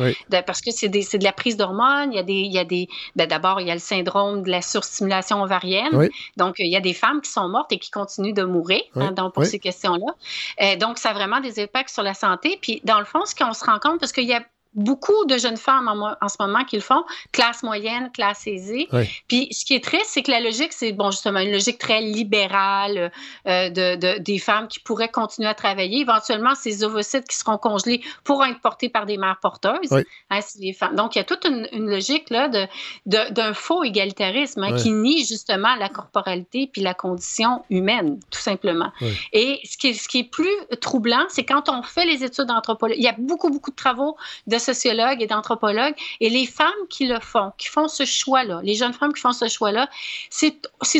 parce que c'est de la prise d'hormones. Il y a des, il y a des, ben d'abord il y a le syndrome de la surstimulation ovarienne. Donc il y a des femmes qui sont mortes et qui continuent de mourir hein, donc, pour ces questions-là. Euh, donc, ça a vraiment des impacts sur la santé. Puis, dans le fond, ce qu'on se rend compte, parce qu'il y a beaucoup de jeunes femmes en, ce moment qui le font, classe moyenne, classe aisée. Puis ce qui est triste, c'est que la logique, c'est bon justement une logique très libérale euh, de, des femmes qui pourraient continuer à travailler. Éventuellement, ces ovocytes qui seront congelés pourront être portés par des mères porteuses. Hein, les femmes. Donc, il y a toute une, logique là de, d'un faux égalitarisme hein, qui nie justement la corporalité puis la condition humaine, tout simplement. Et ce qui, est, ce qui est plus troublant, c'est quand on fait les études d'anthropologie, il y a beaucoup, beaucoup de travaux de sociologues et d'anthropologues. Et les femmes qui le font, qui font ce choix-là, les jeunes femmes qui font ce choix-là, c'est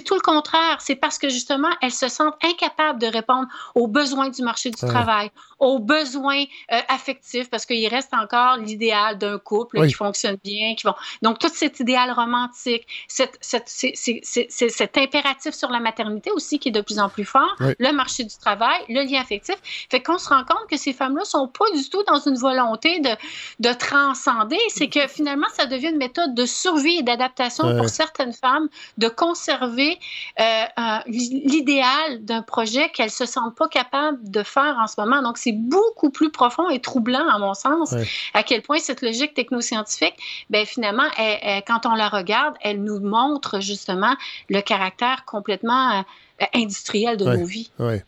tout le contraire. C'est parce que justement, elles se sentent incapables de répondre aux besoins du marché du travail, aux besoins euh, affectifs, parce qu'il reste encore l'idéal d'un couple qui fonctionne bien. Qui vont... Donc, tout cet idéal romantique, cette, cette, cet impératif sur la maternité aussi qui est de plus en plus fort, le marché du travail, le lien affectif, fait qu'on se rend compte que ces femmes-là sont pas du tout dans une volonté de, de transcender, c'est que finalement, ça devient une méthode de survie et d'adaptation pour certaines femmes de conserver euh, l'idéal d'un projet qu'elles se sentent pas capables de faire en ce moment. Donc, c'est beaucoup plus profond et troublant, à mon sens, à quel point cette logique technoscientifique, ben, finalement, quand on la regarde, elle nous montre justement le caractère complètement... Euh, industriel de nos vies. Ouais.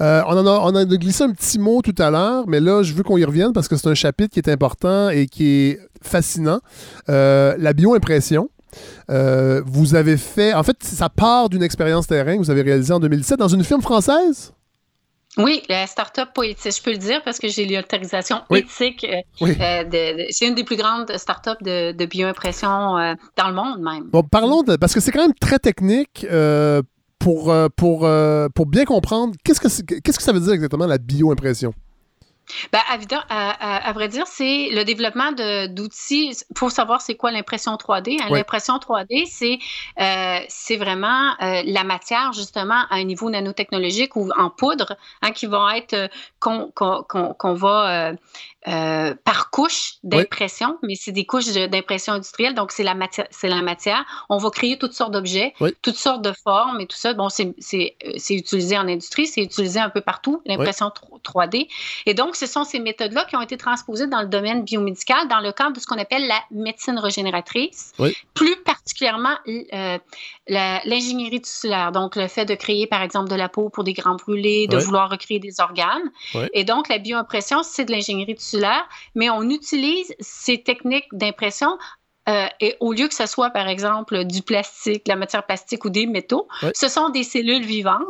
Euh, on, en a, on a glissé un petit mot tout à l'heure, mais là, je veux qu'on y revienne parce que c'est un chapitre qui est important et qui est fascinant. Euh, la bioimpression. Euh, vous avez fait, en fait, ça part d'une expérience terrain que vous avez réalisée en 2017 dans une firme française? Oui, la start-up poétique, je peux le dire parce que j'ai l'autorisation éthique. c'est une des plus grandes start-up de, de bioimpression dans le monde même. Bon, parlons de, parce que c'est quand même très technique pour, euh, pour, euh, pour bien comprendre, qu'est-ce que, qu'est-ce que ça veut dire exactement la bioimpression? Ben, à, à, vrai dire, c'est le développement d'outils. Il faut savoir c'est quoi l'impression 3D. Hein. L'impression 3D, c'est euh, vraiment la matière, justement, à un niveau nanotechnologique ou en poudre, hein, qui vont être qu'on va euh, par couche d'impression, mais c'est des couches d'impression industrielle, donc c'est la matière, la matière. On va créer toutes sortes d'objets, toutes sortes de formes et tout ça. Bon, c'est, euh, utilisé en industrie, c'est utilisé un peu partout, l'impression 3D. Et donc, ce sont ces méthodes-là qui ont été transposées dans le domaine biomédical, dans le cadre de ce qu'on appelle la médecine régénératrice, plus particulièrement euh, l'ingénierie tissulaire, donc le fait de créer, par exemple, de la peau pour des grands brûlés, de vouloir recréer des organes. Et donc, la bioimpression, c'est de l'ingénierie tissulaire mais on utilise ces techniques d'impression euh, et au lieu que ce soit, par exemple, du plastique, la matière plastique ou des métaux, ce sont des cellules vivantes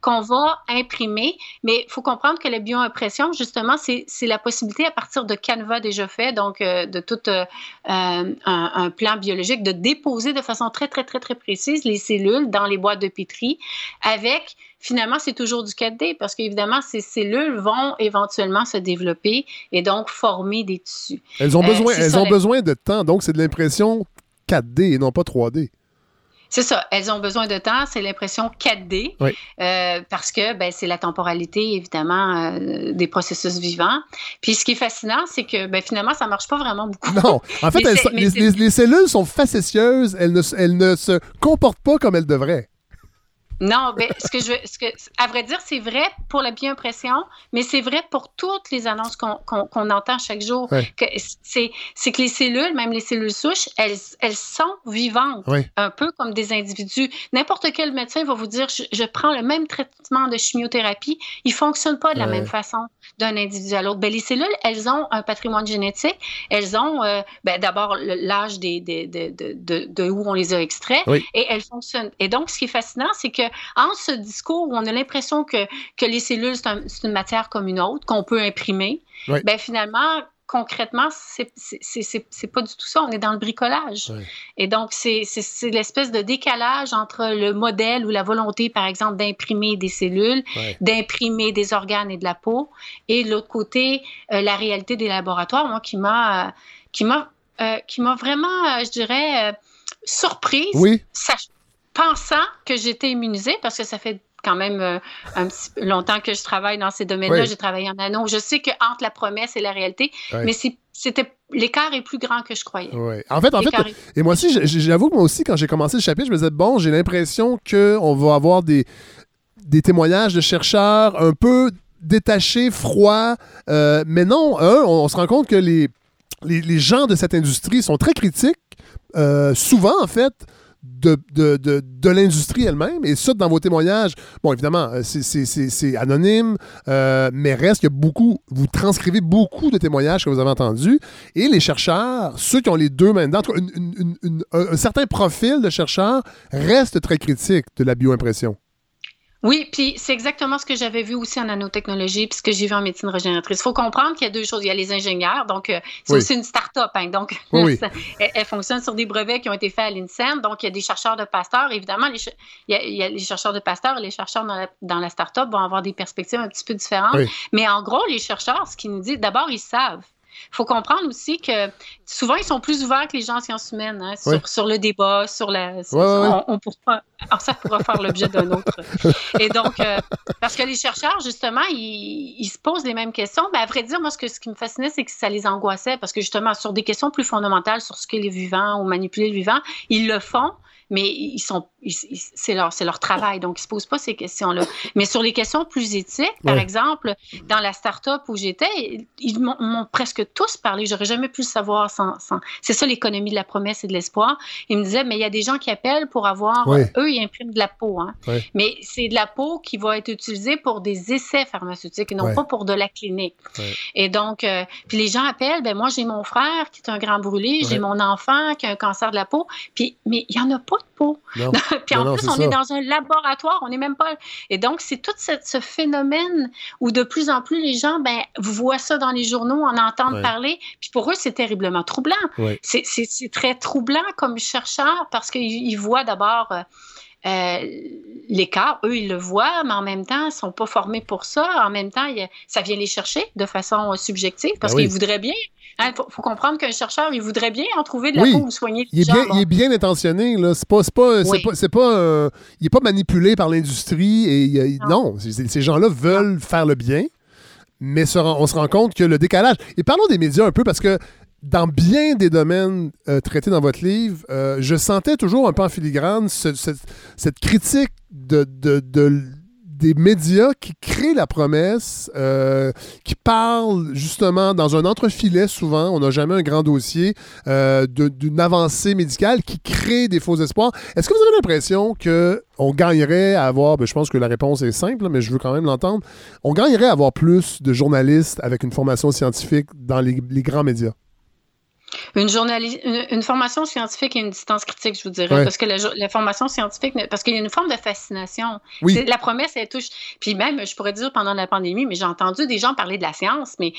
qu'on va imprimer. Mais il faut comprendre que la bioimpression, justement, c'est la possibilité à partir de canevas déjà faits, donc euh, de tout euh, un, un, plan biologique, de déposer de façon très, très, très, très précise les cellules dans les boîtes de pétri avec finalement, c'est toujours du 4D parce qu'évidemment, ces cellules vont éventuellement se développer et donc former des tissus. Elles ont besoin, elles ont besoin de temps, donc c'est de l'impression 4D et non pas 3D. C'est ça, elles ont besoin de temps, c'est l'impression 4D, euh, parce que ben, c'est la temporalité, évidemment, euh, des processus vivants. Puis ce qui est fascinant, c'est que ben, finalement, ça ne marche pas vraiment beaucoup. Non, en *laughs* fait, les, cellules sont facétieuses, elles ne, elles ne se comportent pas comme elles devraient. Non, ben, ce que je ce que, à vrai dire, c'est vrai pour la bioimpression, mais c'est vrai pour toutes les annonces qu'on entend chaque jour. C'est que les cellules, même les cellules souches, elles, elles sont vivantes, un peu comme des individus. N'importe quel médecin va vous dire je, prends le même traitement de chimiothérapie, il ne fonctionne pas de la même façon d'un individu à l'autre. Ben, les cellules, elles ont un patrimoine génétique, elles ont euh, ben, d'abord l'âge des, des, de, de, de, où on les a extraits, et elles fonctionnent. Et donc, ce qui est fascinant, c'est que en ce discours où on a l'impression que, que les cellules, c'est une matière comme une autre, qu'on peut imprimer, ben finalement, concrètement, c'est pas du tout ça. On est dans le bricolage. Et donc, c'est l'espèce de décalage entre le modèle ou la volonté, par exemple, d'imprimer des cellules, d'imprimer des organes et de la peau, et de l'autre côté, euh, la réalité des laboratoires, moi, qui m'a qui m'a euh, qui m'a vraiment, euh, je dirais, surprise. Oui pensant que j'étais immunisée parce que ça fait quand même euh, un petit longtemps que je travaille dans ces domaines-là. J'ai travaillé en anneau. Je sais que entre la promesse et la réalité, mais c'était l'écart est plus grand que je croyais. En fait, en fait, et moi aussi, j'avoue que moi aussi, quand j'ai commencé le chapitre, je me disais bon, j'ai l'impression qu'on va avoir des, des témoignages de chercheurs un peu détachés, froids, euh, mais non, on, se rend compte que les, les, gens de cette industrie sont très critiques, euh, souvent en fait de, de, de, de l'industrie elle-même. Et ça, dans vos témoignages, bon, évidemment, euh, c'est anonyme, euh, mais reste que beaucoup, vous transcrivez beaucoup de témoignages que vous avez entendus. Et les chercheurs, ceux qui ont les deux mains dedans, un certain profil de chercheurs reste très critique de la bioimpression. Oui, puis c'est exactement ce que j'avais vu aussi en nanotechnologie, puis ce que j'ai vu en médecine régénératrice. Il faut comprendre qu'il y a deux choses. Il y a les ingénieurs, donc euh, c'est aussi une start-up. Hein, donc, *laughs* elle, fonctionne sur des brevets qui ont été faits à l'INSEN. Donc, il y a des chercheurs de Pasteur. Évidemment, il, y a, les chercheurs de Pasteur et les chercheurs dans la, dans la start-up vont avoir des perspectives un petit peu différentes. Mais en gros, les chercheurs, ce qu'ils nous disent, d'abord, ils savent. Il faut comprendre aussi que souvent, ils sont plus ouverts que les gens en sciences humaines hein, sur, le débat, sur la. on, pourra, alors ça pourra faire l'objet d'un autre. *laughs* Et donc, euh, parce que les chercheurs, justement, ils, se posent les mêmes questions. Mais à vrai dire, moi, ce, que, ce qui me fascinait, c'est que ça les angoissait parce que justement, sur des questions plus fondamentales, sur ce qu'est les vivants ou manipuler le vivant, ils le font, mais ils sont c'est leur, leur travail, donc ils ne se posent pas ces questions-là. Mais sur les questions plus éthiques, par exemple, dans la start-up où j'étais, ils m'ont presque tous parlé. J'aurais jamais pu le savoir sans. C'est ça l'économie de la promesse et de l'espoir. Ils me disaient, mais il y a des gens qui appellent pour avoir. Eux, ils impriment de la peau. Hein. Mais c'est de la peau qui va être utilisée pour des essais pharmaceutiques et non pas pour de la clinique. Et donc, euh, puis les gens appellent, ben moi, j'ai mon frère qui est un grand brûlé, j'ai mon enfant qui a un cancer de la peau. Puis, mais il n'y en a pas de peau. *laughs* *laughs* Puis en plus, on est dans un laboratoire, on n'est même pas. Et donc, c'est tout ce phénomène où de plus en plus les gens, ben, voient ça dans les journaux, en entendent parler. Puis pour eux, c'est terriblement troublant. C'est très troublant comme chercheur parce qu'ils voient d'abord. Euh, euh, l'écart, eux, ils le voient, mais en même temps, ils ne sont pas formés pour ça. En même temps, ça vient les chercher de façon subjective parce ben qu'ils voudraient bien il hein, faut, comprendre qu'un chercheur, il voudrait bien en trouver de la peau ou soigner il est, bien, il est bien intentionné. Là. C'est pas, pas, pas, pas euh, il n'est pas manipulé par l'industrie. et Non, ces gens-là veulent faire le bien. mais on se rend compte que le décalage. Et parlons des médias un peu parce que dans bien des domaines euh, traités dans votre livre, euh, je sentais toujours un peu en filigrane cette, critique de, des médias qui créent la promesse, euh, qui parlent justement dans un entrefilet souvent, on n'a jamais un grand dossier, d'une avancée médicale qui crée des faux espoirs. Est-ce que vous avez l'impression qu'on gagnerait à avoir, ben, je pense que la réponse est simple, mais je veux quand même l'entendre, on gagnerait à avoir plus de journalistes avec une formation scientifique dans les grands médias? Une, une, formation scientifique et une distance critique, je vous dirais. Parce que la, formation scientifique, parce qu'il y a une forme de fascination. La promesse, elle touche. Puis même, je pourrais dire pendant la pandémie, mais j'ai entendu des gens parler de la science, mais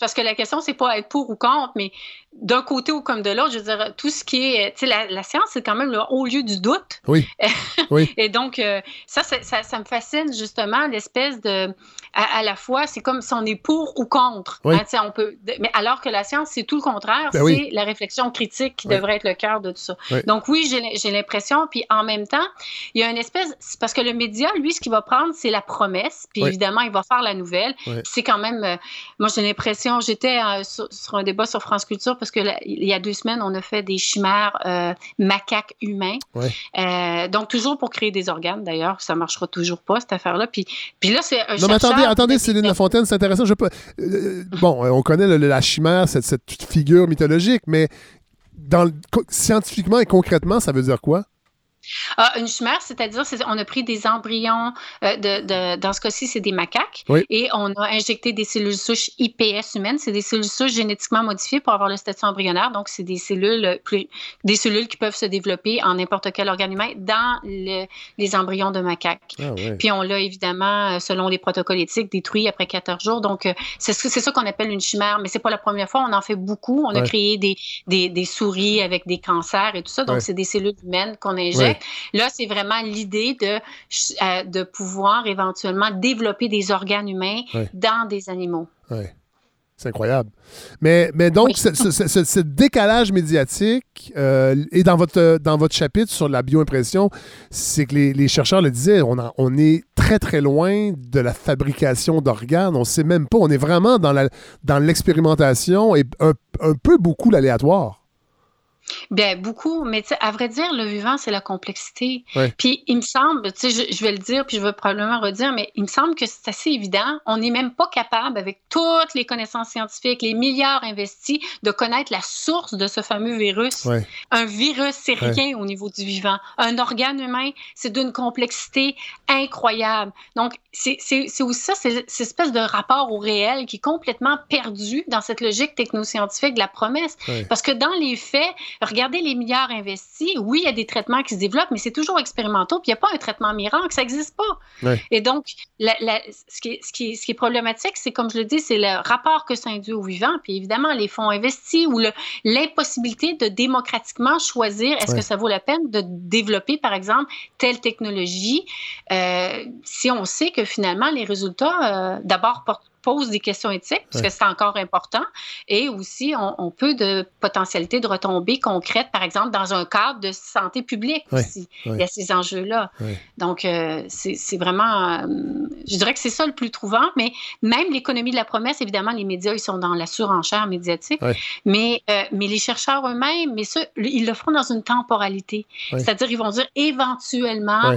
parce que la question, c'est pas être pour ou contre, mais d'un côté ou comme de l'autre, je veux dire, tout ce qui est. Tu sais, la, la, science, c'est quand même le haut lieu du doute. Oui. *laughs* oui. Et donc, euh, ça, ça, ça, me fascine justement, l'espèce de. À, la fois, c'est comme si on est pour ou contre. Oui. Hein, on peut, mais alors que la science, c'est tout le contraire. Ben c'est la réflexion critique qui devrait être le cœur de tout ça. Donc, oui, j'ai l'impression. Puis en même temps, il y a une espèce. Parce que le média, lui, ce qu'il va prendre, c'est la promesse. Puis évidemment, il va faire la nouvelle. C'est quand même. Euh, moi, j'ai l'impression. J'étais euh, sur, sur, un débat sur France Culture parce que il y a deux semaines, on a fait des chimères euh, macaques humains. Euh, donc, toujours pour créer des organes, d'ailleurs. Ça ne marchera toujours pas, cette affaire-là. Puis, puis là, c'est un Non, mais attendez, attendez, Céline Lafontaine, c'est intéressant. Je peux... Euh, bon, on connaît la chimère, cette, cette, figure mythologique, mais dans, scientifiquement et concrètement, ça veut dire quoi? Ah, une chimère, c'est-à-dire, on a pris des embryons, euh, de, dans ce cas-ci, c'est des macaques, et on a injecté des cellules souches IPS humaines. C'est des cellules souches génétiquement modifiées pour avoir le statut embryonnaire. Donc, c'est des cellules, plus, des cellules qui peuvent se développer en n'importe quel organe humain dans les embryons de macaques. Ah, Puis on l'a évidemment, euh, selon les protocoles éthiques, détruit après 14 jours. Donc, euh, c'est ça qu'on appelle une chimère, mais c'est pas la première fois. On en fait beaucoup. On a créé des, des, des, souris avec des cancers et tout ça. Donc, c'est des cellules humaines qu'on injecte. Là, c'est vraiment l'idée de, euh, de pouvoir éventuellement développer des organes humains dans des animaux. Oui. C'est incroyable. Mais, mais donc, ce, décalage médiatique, euh, et dans votre, dans votre chapitre sur la bioimpression, c'est que les, chercheurs le disaient, on, on est très, très loin de la fabrication d'organes. On ne sait même pas. On est vraiment dans l'expérimentation dans et un, un peu beaucoup l'aléatoire. Bien, beaucoup, mais à vrai dire, le vivant, c'est la complexité. Puis il me semble, tu sais, je, vais le dire, puis je vais probablement redire, mais il me semble que c'est assez évident. On n'est même pas capable, avec toutes les connaissances scientifiques, les milliards investis, de connaître la source de ce fameux virus. Un virus, c'est rien au niveau du vivant. Un organe humain, c'est d'une complexité incroyable. Donc, c'est aussi ça, c'est cette espèce de rapport au réel qui est complètement perdu dans cette logique technoscientifique de la promesse. Parce que dans les faits, regardez les milliards investis. Oui, il y a des traitements qui se développent, mais c'est toujours expérimentaux. Puis il n'y a pas un traitement miracle, ça n'existe pas. Et donc, ce, qui est, ce, qui ce, qui est, problématique, c'est comme je le dis, c'est le rapport que ça induit au vivant. Puis évidemment, les fonds investis ou l'impossibilité de démocratiquement choisir est-ce que ça vaut la peine de développer, par exemple, telle technologie, euh, si on sait que finalement, les résultats, euh, d'abord, portent pose des questions éthiques, parce que c'est encore important, et aussi on, peut de potentialités de retombées concrètes, par exemple, dans un cadre de santé publique aussi. Il y a ces enjeux-là. Donc, euh, c'est vraiment, euh, je dirais que c'est ça le plus trouvant, mais même l'économie de la promesse, évidemment, les médias, ils sont dans la surenchère médiatique, mais, euh, mais les chercheurs eux-mêmes, mais ça, ils le feront dans une temporalité. C'est-à-dire, ils vont dire éventuellement,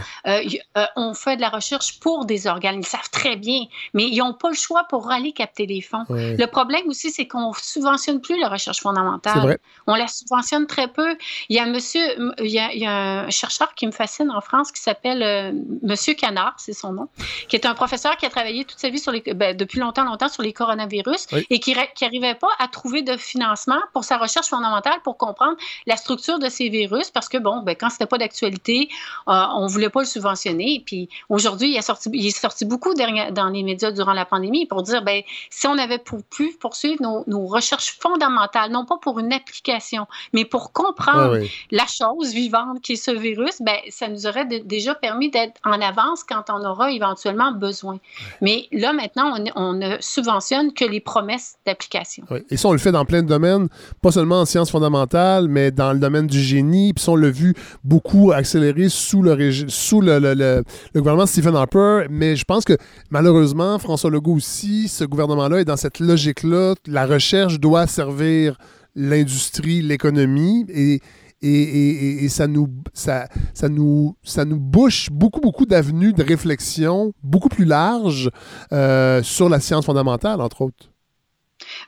on fait de la recherche pour des organes. Ils savent très bien, mais ils n'ont pas le choix pour aller capter les fonds. Le problème aussi, c'est qu'on subventionne plus la recherche fondamentale. On la subventionne très peu. Il y a monsieur, il y a, un chercheur qui me fascine en France qui s'appelle euh, Monsieur Canard, c'est son nom, qui est un professeur qui a travaillé toute sa vie sur les, ben, depuis longtemps, longtemps sur les coronavirus et qui n'arrivait pas à trouver de financement pour sa recherche fondamentale pour comprendre la structure de ces virus parce que bon, ben, quand c'était pas d'actualité, on euh, on voulait pas le subventionner. Puis aujourd'hui, il, sorti, il est sorti beaucoup dans les médias durant la pandémie pour dire, ben, si on avait pu poursuivre nos, recherches fondamentales, non pas pour une application, mais pour comprendre la chose vivante qui est ce virus, ben, ça nous aurait déjà permis d'être en avance quand on aura éventuellement besoin. Mais là, maintenant, on, ne subventionne que les promesses d'application. Et ça, on le fait dans plein de domaines, pas seulement en sciences fondamentales, mais dans le domaine du génie. Puis ça, on l'a vu beaucoup accélérer sous le, sous le, le, gouvernement Stephen Harper. Mais je pense que malheureusement, François Legault aussi si ce gouvernement-là est dans cette logique-là, la recherche doit servir l'industrie, l'économie, et, et, ça, nous, ça, ça, nous, ça nous bouche beaucoup, beaucoup d'avenues de réflexion beaucoup plus larges euh, sur la science fondamentale, entre autres.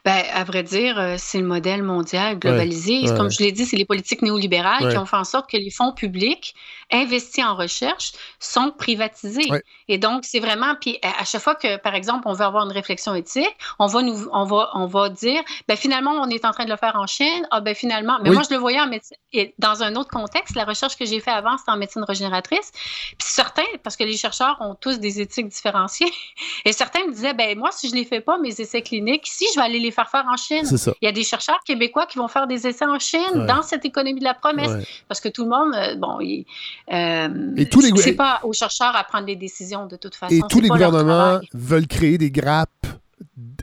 Ben, à vrai dire, euh, c'est le modèle mondial globalisé. Comme je l'ai dit, c'est les politiques néolibérales qui ont fait en sorte que les fonds publics investis en recherche sont privatisés. Et donc, c'est vraiment, puis à chaque fois que, par exemple, on veut avoir une réflexion éthique, on va nous, on va, on va dire, ben finalement, on est en train de le faire en Chine. Ah ben finalement, mais moi je le voyais en médecine, dans un autre contexte. La recherche que j'ai fait avant, c'était en médecine régénératrice. Puis certains, parce que les chercheurs ont tous des éthiques différenciées, *laughs* et certains me disaient, ben moi, si je les fais pas mes essais cliniques, si je vais aller les faire faire en Chine. Il y a des chercheurs québécois qui vont faire des essais en Chine dans cette économie de la promesse, parce que tout le monde, euh, bon, il, euh, et tous les c'est pas aux chercheurs à prendre des décisions de toute façon. Et tous les gouvernements veulent créer des grappes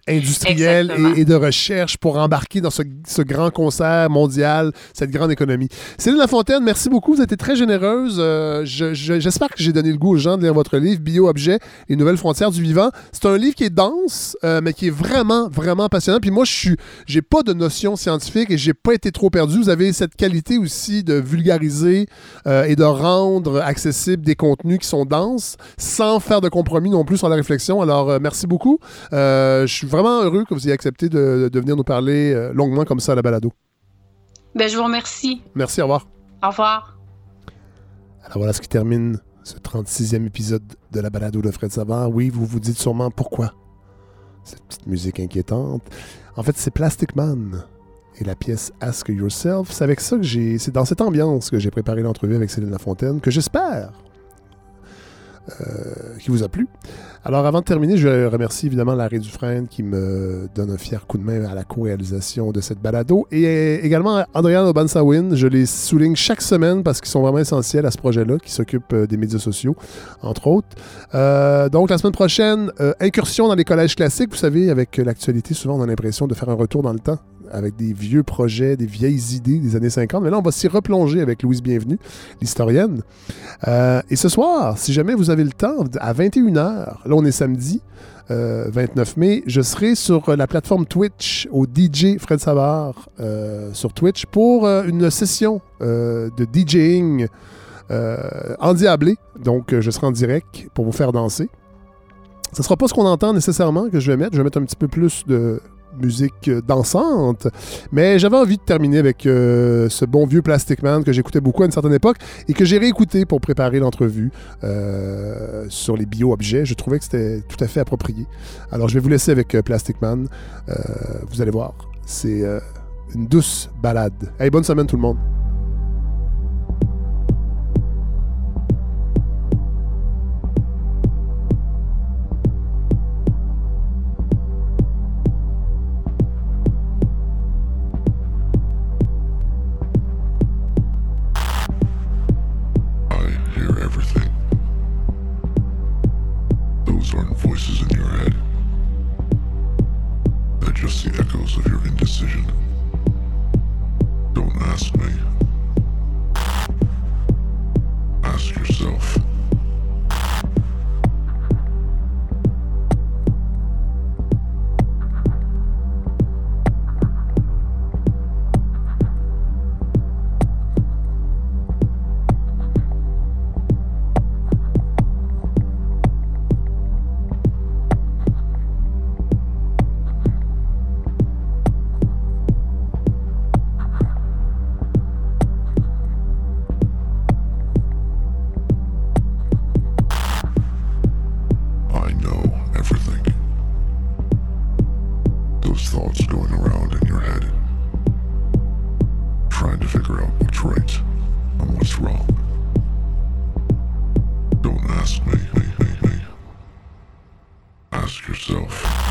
industrielle et, de recherche pour embarquer dans ce, grand concert mondial, cette grande économie. Céline Lafontaine, merci beaucoup. Vous avez été très généreuse. Euh, j'espère que j'ai donné le goût aux gens de lire votre livre, Bio-objet, les nouvelles frontières du vivant. C'est un livre qui est dense, euh, mais qui est vraiment, vraiment passionnant. Puis moi, je suis, j'ai pas de notion scientifique et j'ai pas été trop perdu. Vous avez cette qualité aussi de vulgariser euh, et de rendre accessibles des contenus qui sont denses sans faire de compromis non plus sur la réflexion. Alors, merci beaucoup. Je suis vraiment heureux que vous ayez accepté de, venir nous parler euh, longuement comme ça à la balado. Ben, je vous remercie. Merci, au revoir. Au revoir. Alors voilà ce qui termine ce 36e épisode de la balado de Fred Savard. Oui, vous vous dites sûrement pourquoi cette petite musique inquiétante. En fait, c'est Plastic Man et la pièce Ask Yourself. C'est avec ça que j'ai. C'est dans cette ambiance que j'ai préparé l'entrevue avec Céline Lafontaine, que j'espère euh, qui vous a plu. Alors, avant de terminer, je remercie évidemment Larry Dufresne qui me donne un fier coup de main à la co-réalisation de cette balado et également Andréane Obansawin. Je les souligne chaque semaine parce qu'ils sont vraiment essentiels à ce projet-là qui s'occupe euh, des médias sociaux, entre autres. Euh, donc, la semaine prochaine, incursion dans les collèges classiques. Vous savez, avec l'actualité, souvent on a l'impression de faire un retour dans le temps avec des vieux projets, des vieilles idées des années 50. Mais là, on va s'y replonger avec Louise Bienvenue, l'historienne. Euh, et ce soir, si jamais vous avez le temps, à 21h, là on est samedi, 29 euh, mai, je serai sur la plateforme Twitch au DJ Fred Savard euh, sur Twitch pour une session de DJing endiablé. Donc, je serai en direct pour vous faire danser. Ce ne sera pas ce qu'on entend nécessairement que je vais mettre. Je vais mettre un petit peu plus de musique dansante. Mais j'avais envie de terminer avec euh, ce bon vieux Plastic Man que j'écoutais beaucoup à une certaine époque et que j'ai réécouté pour préparer l'entrevue euh, sur les bio-objets. Je trouvais que c'était tout à fait approprié. Alors je vais vous laisser avec euh, Plastic Man. vous allez voir, c'est une douce balade. Hey, bonne semaine tout le monde. voices in your head. They're just the echoes of your indecision. Don't ask me. Ask yourself. going around in your head, trying to figure out what's right and what's wrong. Don't ask me, me, me, me. Ask yourself.